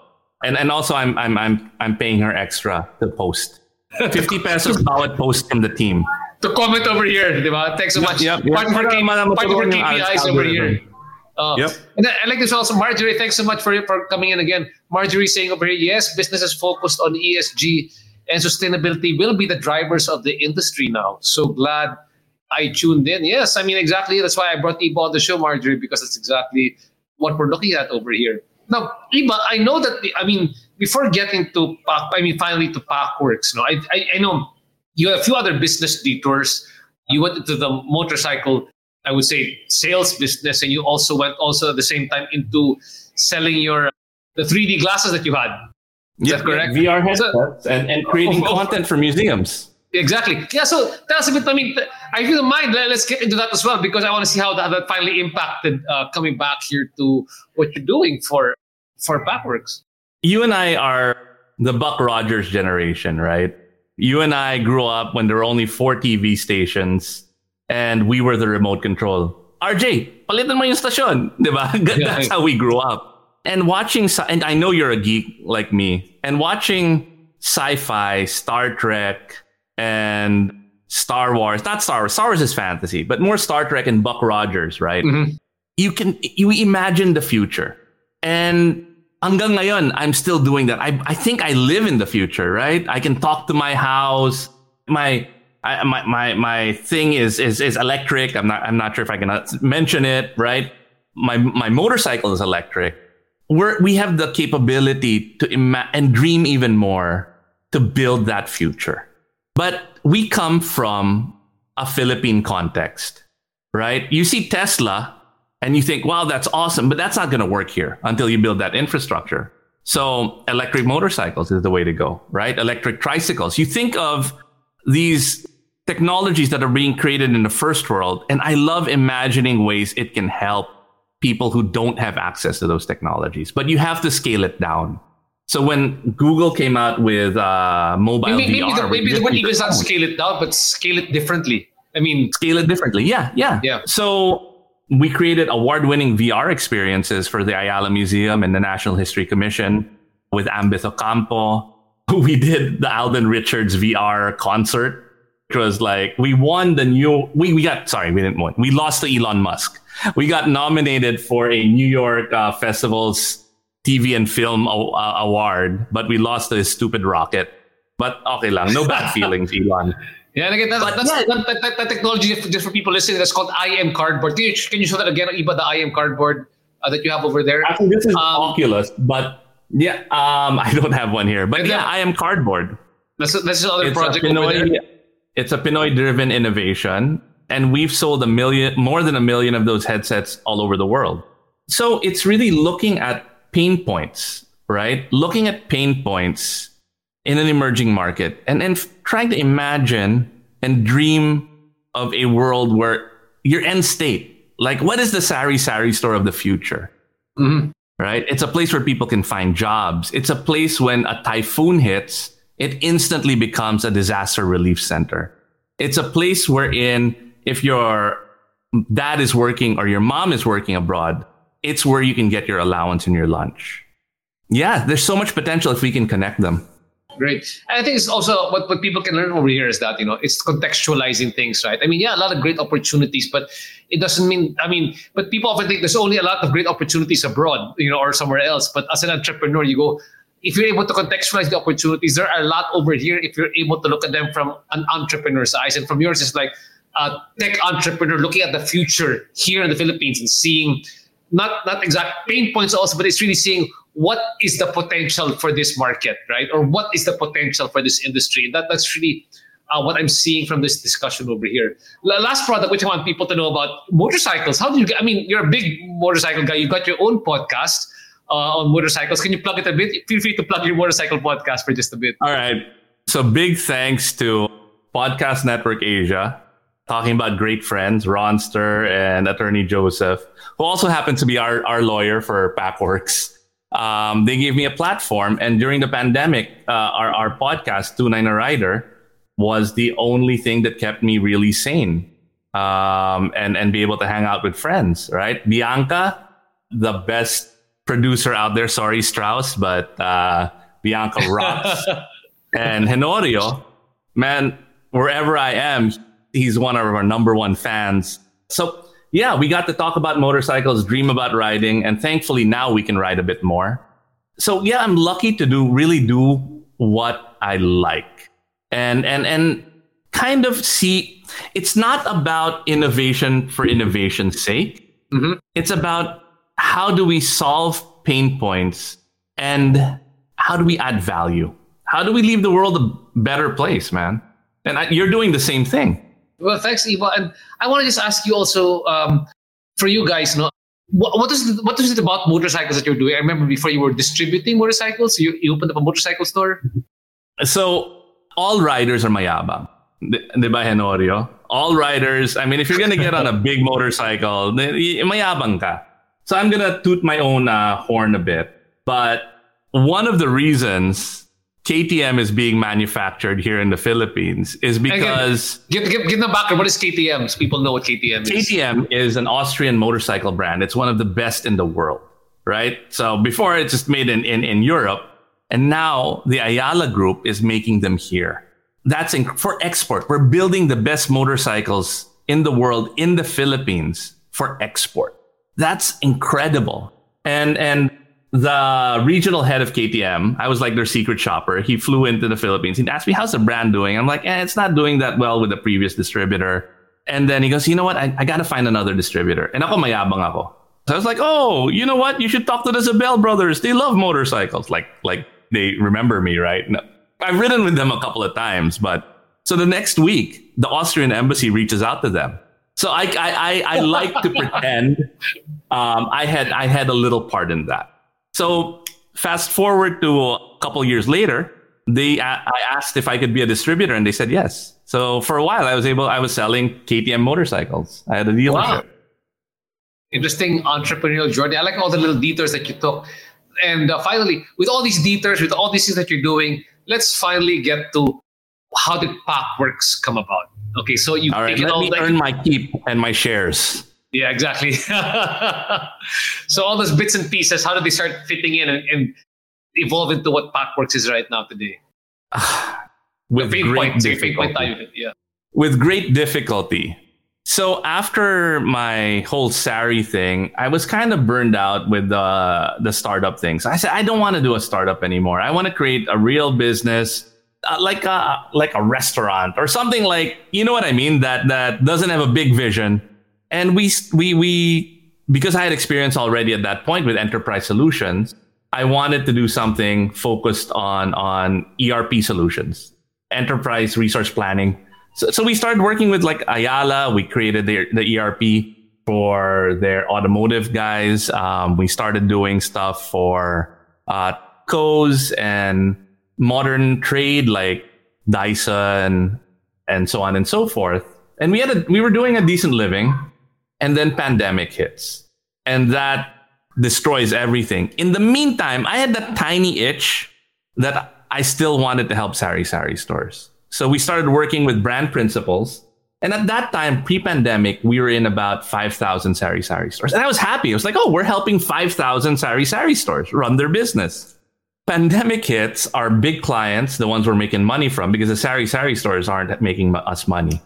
and and also I'm I'm I'm I'm paying her extra to post. 50 pesos bawat post from the team. To comment over here, di ba? Thanks so much. yep. Part, of our Para K- malaman part of our KPIs over here. Algorithm. Uh, Yep. And I like this also, Marjorie. Thanks so much for for coming in again. Marjorie saying over here, yes, businesses focused on ESG and sustainability will be the drivers of the industry now. So glad I tuned in. Yes, I mean exactly. That's why I brought Iba on the show, Marjorie, because that's exactly what we're looking at over here. Now, Iba, I know that. The, I mean, before getting to Pack, I mean, finally to Packworks. No, I, I I know you have a few other business detours. You went into the motorcycle, I would say, sales business, and you also went also at the same time into selling your the 3D glasses that you had. Is that correct? VR So- headsets and, and creating Of- of- content for museums. Exactly. Yeah. So tell us a bit. I mean, I feel mind. let- Let's get into that as well because I want to see how that, that finally impacted uh, coming back here to what you're doing for for Packworks. you and I are the Buck Rogers generation, right? You and I grew up when there were only four TV stations and we were the remote control. RJ, palitan mo yung stasyon, di ba? That's how we grew up. And watching, and I know you're a geek like me, and watching sci-fi, Star Trek, and Star Wars, not Star Wars, Star Wars is fantasy, but more Star Trek and Buck Rogers, right? Mhm. You can, you imagine the future. And hanggang ngayon, I'm still doing that. I, I think I live in the future, right? I can talk to my house. My, I, my, my, my thing is, is, is electric. I'm not, I'm not sure if I can uh, mention it, right? My, my motorcycle is electric. we're, we have the capability to ima- and dream even more to build that future. But we come from a Philippine context, right? You see Tesla and you think, wow, that's awesome, but that's not going to work here until you build that infrastructure. So electric motorcycles is the way to go, right? Electric tricycles. You think of these technologies that are being created in the first world, and I love imagining ways it can help people who don't have access to those technologies, but you have to scale it down. So when Google came out with uh, mobile maybe, VR, maybe the, maybe the just word even is not scale it down, but scale it differently. I mean, scale it differently. Yeah, yeah, Yeah. So we created award-winning VR experiences for the Ayala Museum and the National History Commission with Ambeth Ocampo. We did the Alden Richards VR concert, was like we won the new. We we got sorry, we didn't win. We lost to Elon Musk. We got nominated for a New York uh, Festivals TV and Film a- uh, Award, but we lost to his stupid rocket. But okay lang, no bad feelings, Elon. yeah, and again, that's, But that's yeah. that, that, that, technology just for people listening. That's called I am cardboard. Can you, can you show that again, Iba? The I am cardboard uh, that you have over there. Actually, this is Um, Oculus, but yeah, um, I don't have one here. But yeah, I am cardboard. That's that's another It's project Pinoy. It's a Pinoy-driven innovation, and we've sold a million, more than a million of those headsets all over the world. So it's really looking at pain points, right? Looking at pain points in an emerging market, and and trying to imagine and dream of a world where your end state, like what is the sari sari store of the future? Mhm. right? It's a place where people can find jobs. It's a place when a typhoon hits, it instantly becomes a disaster relief center. It's a place wherein if your dad is working or your mom is working abroad, it's where you can get your allowance and your lunch. Yeah, there's so much potential if we can connect them. Great. And I think it's also what, what people can learn over here is that, you know, it's contextualizing things, right? I mean, yeah, a lot of great opportunities, but it doesn't mean, I mean, but people often think there's only a lot of great opportunities abroad, you know, or somewhere else. But as an entrepreneur, you go, if you're able to contextualize the opportunities, there are a lot over here if you're able to look at them from an entrepreneur's eyes. And from yours, it's like a tech entrepreneur looking at the future here in the Philippines and seeing not not exact pain points also, but it's really seeing what is the potential for this market, right? Or what is the potential for this industry? That that's really uh, what I'm seeing from this discussion over here. La- last product, which I want people to know about motorcycles. How do you get? I mean, you're a big motorcycle guy. You've got your own podcast uh, on motorcycles. Can you plug it a bit? Feel free to plug your motorcycle podcast for just a bit. All right. So big thanks to Podcast Network Asia, talking about great friends, Ronster and attorney Joseph, who also happens to be our, our lawyer for Packworks. Um, they gave me a platform. And during the pandemic, uh, our, our podcast, Two Nine Rider, was the only thing that kept me really sane um, and, and be able to hang out with friends, right? Bianca, the best producer out there. Sorry, Strauss, but uh, Bianca rocks. and Henorio, man, wherever I am, he's one of our number one fans. So yeah, we got to talk about motorcycles, dream about riding, and thankfully now we can ride a bit more. So yeah, I'm lucky to do really do what I like. And and and kind of see it's not about innovation for innovation's sake. Mhm. It's about how do we solve pain points and how do we add value? How do we leave the world a better place, man? And I, you're doing the same thing. Well, thanks, Iba. And I want to just ask you also, um, for you guys, no, what, what is it, what is it about motorcycles that you're doing? I remember before you were distributing motorcycles, you, you opened up a motorcycle store. So all riders are mayabang. Di di ba, Henorio? All riders, I mean, if you're going to get on a big motorcycle, mayabang ka. So I'm going to toot my own uh, horn a bit. But one of the reasons KTM is being manufactured here in the Philippines is because Give, give, give them background. What is KTM? So people know what KTM is. KTM is an Austrian motorcycle brand. It's one of the best in the world, right? So before it's just made in, in, in Europe, and now the Ayala Group is making them here. That's inc- for export. We're building the best motorcycles in the world in the Philippines for export. That's incredible. And and the regional head of KTM, I was like their secret shopper. He flew into the Philippines. He asked me, "How's the brand doing?" I'm like, eh, "It's not doing that well with the previous distributor." And then he goes, "You know what? I, I got to find another distributor." And ako mayabang ako. So I was like, oh, you know what? You should talk to the Zobel brothers. They love motorcycles. Like, like they remember me, right? No, I've ridden with them a couple of times, but so the next week, the Austrian embassy reaches out to them. So I, I, I, I like to pretend um, I had, I had a little part in that. So fast forward to a couple years later, they, I asked if I could be a distributor, and they said yes. So for a while, I was able, I was selling KTM motorcycles. I had a dealership. Wow. Interesting entrepreneurial journey. I like all the little detours that you took. And uh, finally, with all these detours, with all these things that you're doing, let's finally get to how did Packworks come about? Okay, so you all right. Let all me earn my keep and my shares. Yeah, exactly. so all those bits and pieces, how do they start fitting in and, and evolve into what Packworks is right now today? With great point, difficulty. yeah. With great difficulty. So after my whole Sari thing, I was kind of burned out with the the startup things. I said I don't want to do a startup anymore. I want to create a real business, uh, like a like a restaurant or something like you know what I mean. That that doesn't have a big vision. And we we we because I had experience already at that point with enterprise solutions. I wanted to do something focused on on ERP solutions, enterprise resource planning so, so we started working with like Ayala. We created the, the ERP for their automotive guys. Um, we started doing stuff for uh, co's and modern trade like Dyson and so on and so forth. And we had a, we were doing a decent living, and then pandemic hits, and that destroys everything. In the meantime, I had that tiny itch that I still wanted to help Sari Sari stores. So we started working with brand principals. And at that time, pre-pandemic, we were in about 5,000 Sari Sari stores. And I was happy. I was like, oh, we're helping 5,000 Sari Sari stores run their business. Pandemic hits, our big clients, the ones we're making money from, because the Sari Sari stores aren't making us money.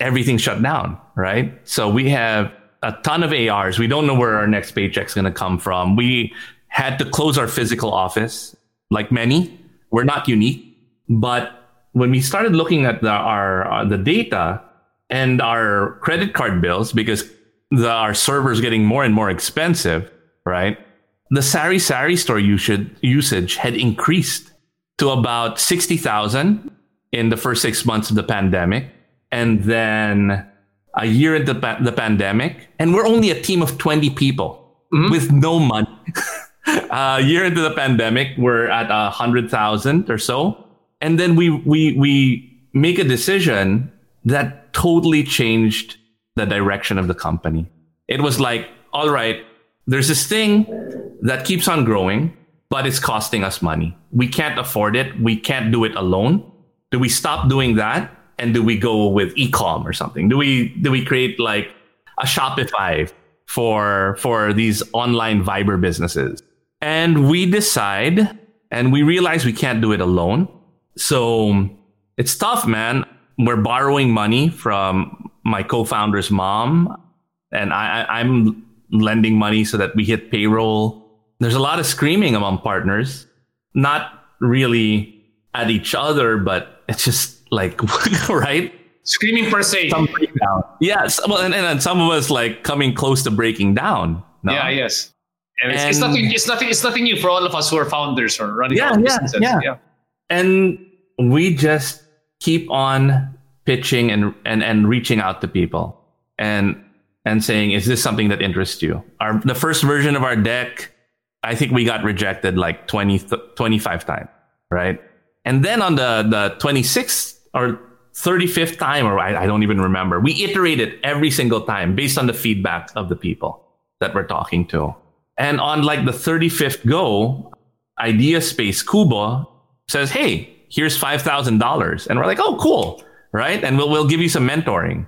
Everything shut down, right? So we have a ton of ARs. We don't know where our next paycheck's going to come from. We had to close our physical office, like many. We're not unique, but when we started looking at the, our uh, the data and our credit card bills because the, our servers getting more and more expensive, right? The Sari Sari store usage had increased to about sixty thousand in the first six months of the pandemic, and then a year into the, the pandemic, and we're only a team of twenty people mm-hmm. with no money. a year into the pandemic, we're at a hundred thousand or so and then we we we make a decision that totally changed the direction of the company. It was like, all right, there's this thing that keeps on growing, but it's costing us money. We can't afford it. We can't do it alone. Do we stop doing that? And do we go with ecom or something? Do we do we create like a Shopify for for these online Viber businesses? And we decide and we realize we can't do it alone. So it's tough, man. We're borrowing money from my co-founder's mom, and I, I'm lending money so that we hit payroll. There's a lot of screaming among partners, not really at each other, but it's just like right screaming per se. Some breakdown. Yes, well, and, and some of us like coming close to breaking down. No? Yeah, yes. And, it's, and it's, nothing. It's nothing. It's nothing new for all of us who are founders or running yeah, yeah. Yeah. yeah. And we just keep on pitching and, and, and reaching out to people and, and saying, is this something that interests you? Our, the first version of our deck, I think we got rejected like 20, 25 times, right? And then on the, the 26th or 35th time, or I, I don't even remember, we iterated every single time based on the feedback of the people that we're talking to. And on like the 35th go, Idea Space QBO says, Hey, here's $5,000. And we're like, oh, cool. Right. And we'll, we'll give you some mentoring.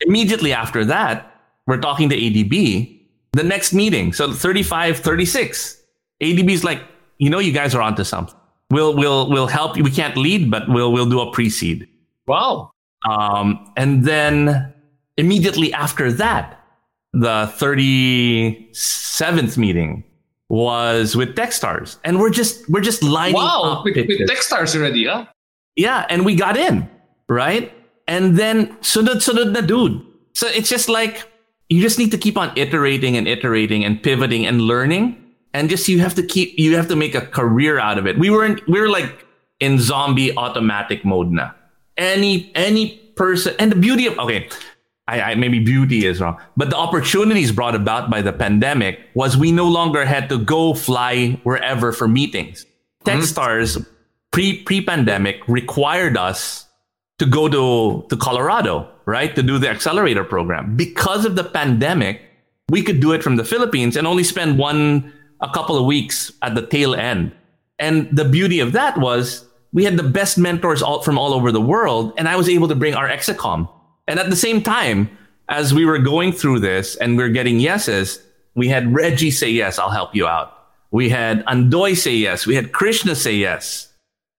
Immediately after that, we're talking to ADB. The next meeting. So 35, 36. ADB's like, you know, you guys are onto something. We'll, we'll, we'll help you. We can't lead, but we'll, we'll do a pre-seed. Wow. Um, and then immediately after that, the 37th meeting, was with Techstars, and we're just we're just lining wow, up. with, with Techstars already, huh? Yeah, and we got in right, and then so the, the dude. So it's just like you just need to keep on iterating and iterating and pivoting and learning. And just you have to keep you have to make a career out of it. We were in, we were like in zombie automatic mode now. Any any person and the beauty of okay, I, I, maybe beauty is wrong, but the opportunities brought about by the pandemic was we no longer had to go fly wherever for meetings. Mm-hmm. Techstars pre pre pandemic required us to go to to Colorado, right, to do the accelerator program. Because of the pandemic, we could do it from the Philippines and only spend one a couple of weeks at the tail end. And the beauty of that was we had the best mentors all, from all over the world, and I was able to bring our Execom. And at the same time, as we were going through this and we are getting yeses, we had Reggie say yes, I'll help you out. We had Andoy say yes. We had Krishna say yes.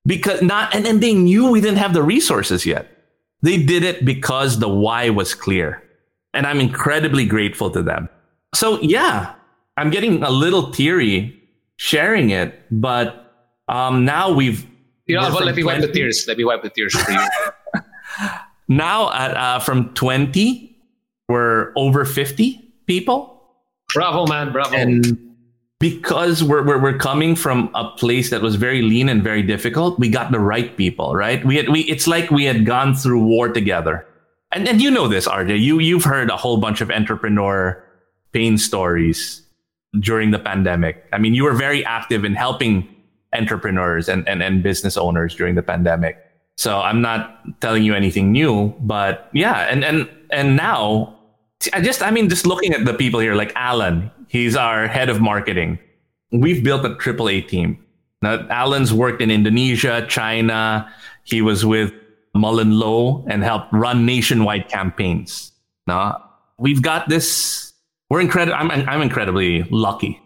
Because not, and, and they knew we didn't have the resources yet. They did it because the why was clear. And I'm incredibly grateful to them. So yeah, I'm getting a little teary sharing it, but um, now we've you know, let me 20. wipe the tears. Let me wipe the tears for you. now, at, uh, from 20, we're over 50 people. Bravo, man. Bravo. And because we're, we're, we're coming from a place that was very lean and very difficult, we got the right people, right? We had, we, it's like we had gone through war together. And, and you know this, RJ. You, you've heard a whole bunch of entrepreneur pain stories during the pandemic. I mean, you were very active in helping entrepreneurs and, and, and business owners during the pandemic. So I'm not telling you anything new, but yeah, and and and now I just I mean just looking at the people here like Alan, he's our head of marketing. We've built a AAA team. Now Alan's worked in Indonesia, China. He was with MullenLowe and helped run nationwide campaigns. Now we've got this. We're incredible. I'm I'm incredibly lucky.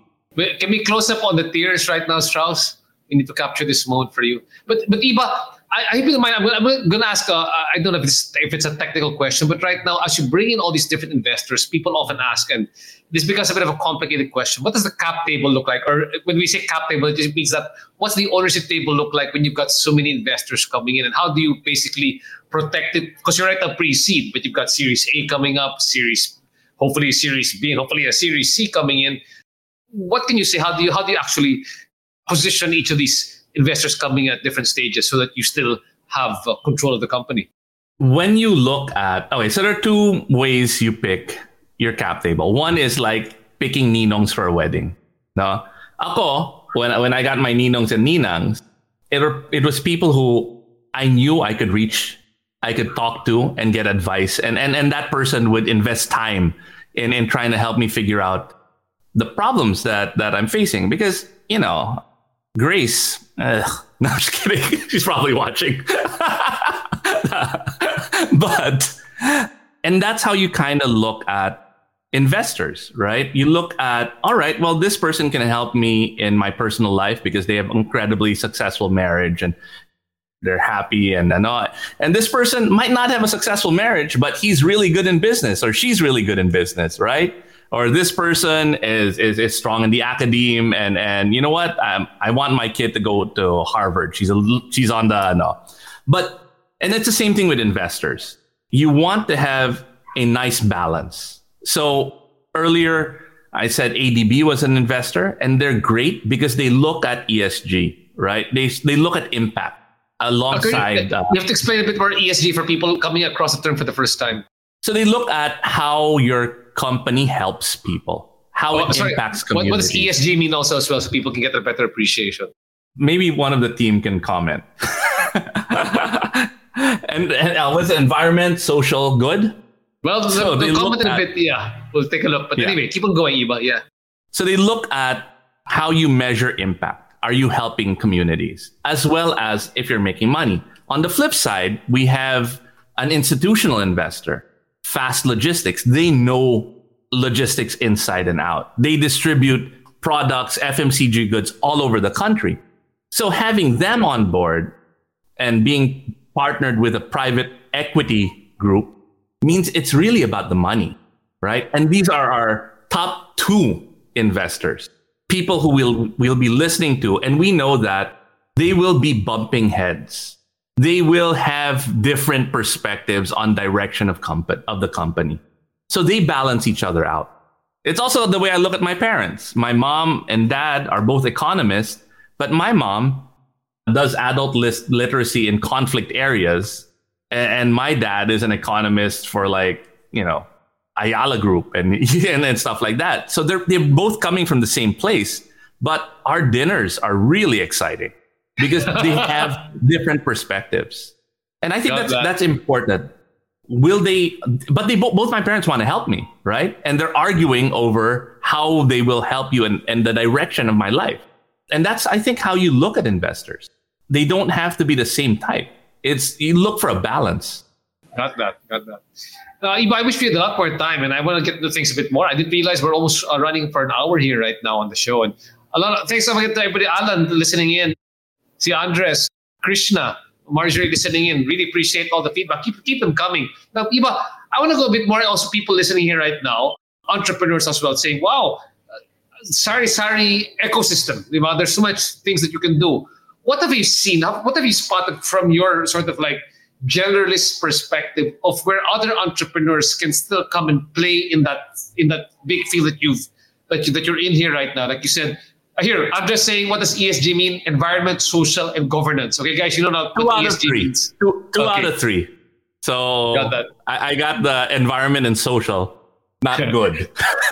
Can we close up on the tears right now, Strauss? we need to capture this mode for you. But but Iba, I, I hope mind. I'm, to ask. Uh, I don't know if it's if it's a technical question, but right now, as you bring in all these different investors, people often ask, and this becomes a bit of a complicated question. What does the cap table look like? Or when we say cap table, it just means that what's the ownership table look like when you've got so many investors coming in, and how do you basically protect it? Because you're right now pre-seed, but you've got Series A coming up, Series hopefully Series B, and hopefully a Series C coming in. What can you say? How do you how do you actually position each of these investors coming at different stages so that you still have uh, control of the company? When you look at, okay, so there are two ways you pick your cap table. One is like picking ninongs for a wedding. No? Ako, when, when I got my ninongs and ninangs, it, were, it was people who I knew I could reach, I could talk to and get advice. And, and, and that person would invest time in, in trying to help me figure out the problems that, that I'm facing. Because, you know, Grace. Ugh, no, I'm just kidding. She's probably watching. but, and that's how you kind of look at investors, right? You look at, all right, well, this person can help me in my personal life because they have incredibly successful marriage and they're happy and, and all. And this person might not have a successful marriage, but he's really good in business or she's really good in business, right? Or this person is, is, is strong in the academe and, and you know what? Um, I want my kid to go to Harvard. She's a, she's on the, no, but, and it's the same thing with investors. You want to have a nice balance. So earlier I said ADB was an investor and they're great because they look at ESG, right? They, they look at impact alongside. Okay. Uh, you have to explain a bit more ESG for people coming across the term for the first time. So they look at how your company helps people, how oh, it sorry. impacts community. What, what, does ESG mean also as well, so people can get a better appreciation? Maybe one of the team can comment. and, and uh, what's the environment, social good? Well, so the, the comment a bit, yeah. We'll take a look. But yeah. anyway, keep on going, Iba. Yeah. So they look at how you measure impact. Are you helping communities? As well as if you're making money. On the flip side, we have an institutional investor fast logistics. They know logistics inside and out. They distribute products, FMCG goods all over the country. So having them on board and being partnered with a private equity group means it's really about the money, right? And these are our top two investors, people who will will be listening to, and we know that they will be bumping heads they will have different perspectives on direction of, comp- of the company. So they balance each other out. It's also the way I look at my parents. My mom and dad are both economists, but my mom does adult list literacy in conflict areas. And my dad is an economist for like, you know, Ayala Group and, and, and stuff like that. So they're, they're both coming from the same place, but our dinners are really exciting because they have different perspectives. And I think that's, that. that's important. Will they, but they both, both my parents want to help me, right? And they're arguing over how they will help you and, and the direction of my life. And that's, I think, how you look at investors. They don't have to be the same type. It's, you look for a balance. Got that. Got that. Uh, I wish we had a lot more time, and I want to get into things a bit more. I didn't realize we're almost uh, running for an hour here right now on the show, and a lot of thanks so much to everybody. Alan listening in, see Andres, Krishna, Marjorie listening in. Really appreciate all the feedback. Keep keep them coming. Now, Iba, I want to go a bit more. Also, people listening here right now, entrepreneurs as well, saying, "Wow, sorry, sorry ecosystem. Iba, there's so much things that you can do." What have you seen? What have you spotted from your sort of like generalist perspective of where other entrepreneurs can still come and play in that in that big field that you've that, you, that you're in here right now. Like you said, here I'm just saying, what does ESG mean? Environment, social, and governance. Okay, guys, you know now two out ESG of three. Means. Two, two okay. out of three. So got. I, I got the environment and social. Not good.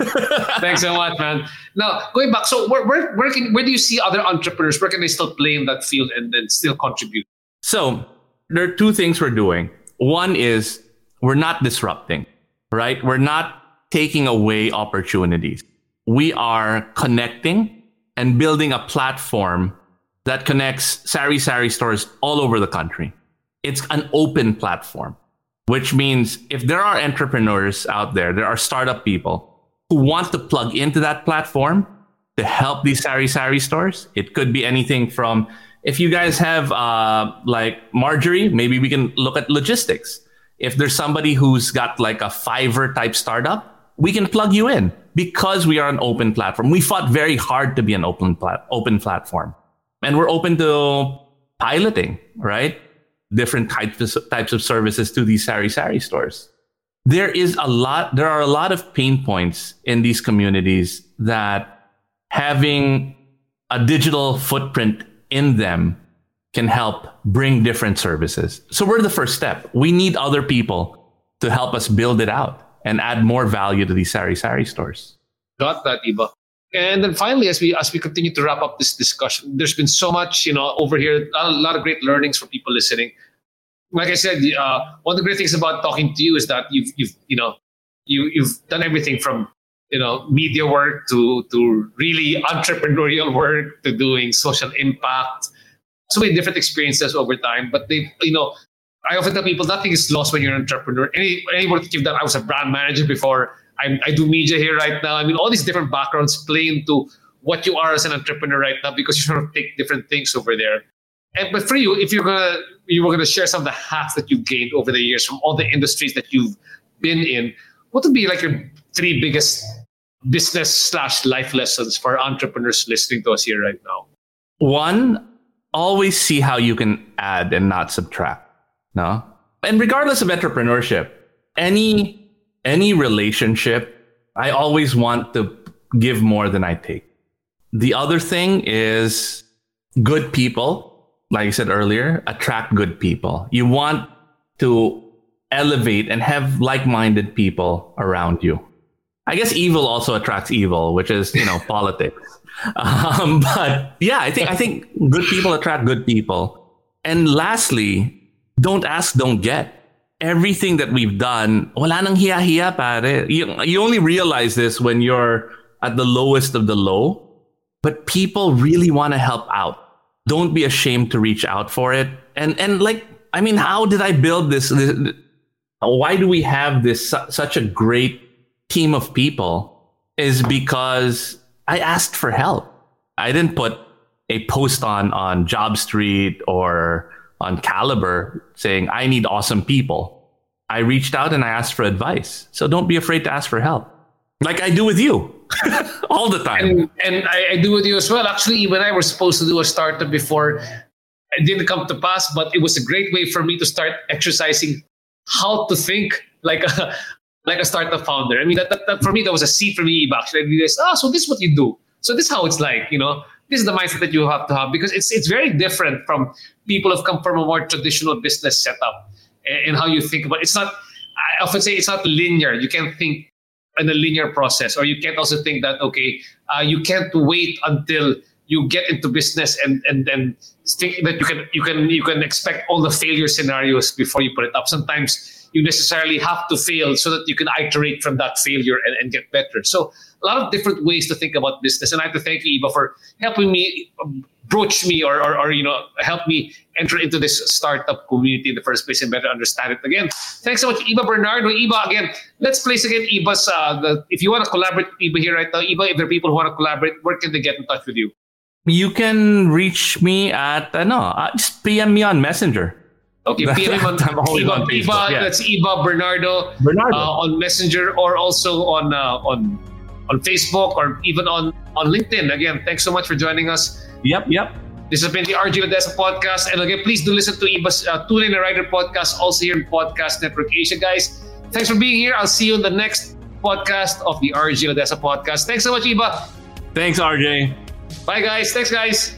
Thanks so much, man. Now going back, so where where where, can, where do you see other entrepreneurs? Where can they still play in that field and then still contribute? So there are two things we're doing. One is we're not disrupting, right? We're not taking away opportunities. We are connecting and building a platform that connects Sari Sari stores all over the country. It's an open platform, which means if there are entrepreneurs out there, there are startup people who want to plug into that platform to help these Sari Sari stores. It could be anything from if you guys have uh, like Marjorie, maybe we can look at logistics. If there's somebody who's got like a Fiverr type startup, we can plug you in because we are an open platform. We fought very hard to be an open plat- open platform, and we're open to piloting, right? Different types of, types of services to these sari sari stores. There is a lot. There are a lot of pain points in these communities that having a digital footprint in them can help bring different services. So we're the first step. We need other people to help us build it out and add more value to these sari sari stores. Got that, Iba. And then finally, as we as we continue to wrap up this discussion, there's been so much, you know, over here, a lot of great learnings for people listening. Like I said, uh, one of the great things about talking to you is that you've you've you know you you've done everything from you know media work to to really entrepreneurial work to doing social impact so many different experiences over time but they you know i often tell people nothing is lost when you're an entrepreneur any any work that you've done i was a brand manager before I, I do media here right now i mean all these different backgrounds play into what you are as an entrepreneur right now because you sort of take different things over there and but for you if you're gonna you were gonna share some of the hacks that you've gained over the years from all the industries that you've been in what would be like your three biggest business slash life lessons for entrepreneurs listening to us here right now? One, always see how you can add and not subtract. No? And regardless of entrepreneurship, any any relationship, I always want to give more than I take. The other thing is good people, like I said earlier, attract good people. You want to elevate and have like-minded people around you. I guess evil also attracts evil, which is you know politics. Um, but yeah, I think I think good people attract good people. And lastly, don't ask, don't get. Everything that we've done, wala nang hiya-hiya, pare. You, you only realize this when you're at the lowest of the low. But people really want to help out. Don't be ashamed to reach out for it. And and like, I mean, how did I build this? this why do we have this such a great team of people is because I asked for help. I didn't put a post on on Job Street or on Kalibrr saying I need awesome people. I reached out and I asked for advice. So don't be afraid to ask for help, like I do with you all the time. And, and I, I, do with you as well. Actually, when I was supposed to do a startup before, it didn't come to pass, but it was a great way for me to start exercising how to think like a, like a startup founder. I mean, that, that, that for me, that was a seed for me, actually. I realized, ah, so this is what you do. So this is how it's like, you know. This is the mindset that you have to have because it's it's very different from people who've come from a more traditional business setup and, how you think about. It's not. I often say it's not linear. You can't think in a linear process, or you can't also think that okay, uh, you can't wait until you get into business and and then think that you can you can you can expect all the failure scenarios before you put it up. Sometimes you necessarily have to fail so that you can iterate from that failure and, and get better. So a lot of different ways to think about business. And I have to thank you, Iba, for helping me broach me or, or, or, you know help me enter into this startup community in the first place and better understand it again. Thanks so much, Iba Bernardo. Iba again. Let's place again Iba's. Uh, the, if you want to collaborate Iba here right now, Iba, if there are people who want to collaborate, where can they get in touch with you? You can reach me at uh, no, uh, just PM me on Messenger. Okay, PM on, I'm on Facebook. Yeah. That's Iba Bernardo, Bernardo. Uh, on Messenger or also on uh, on on Facebook or even on on LinkedIn. Again, thanks so much for joining us. Yep, yep. This has been the RJ Ledesma podcast. And again, please do listen to Iba's uh, Tune in a Rider podcast, also here in Podcast Network Asia, guys. Thanks for being here. I'll see you in the next podcast of the RJ Ledesma podcast. Thanks so much, Iba. Thanks, RJ. Bye, guys. Thanks, guys.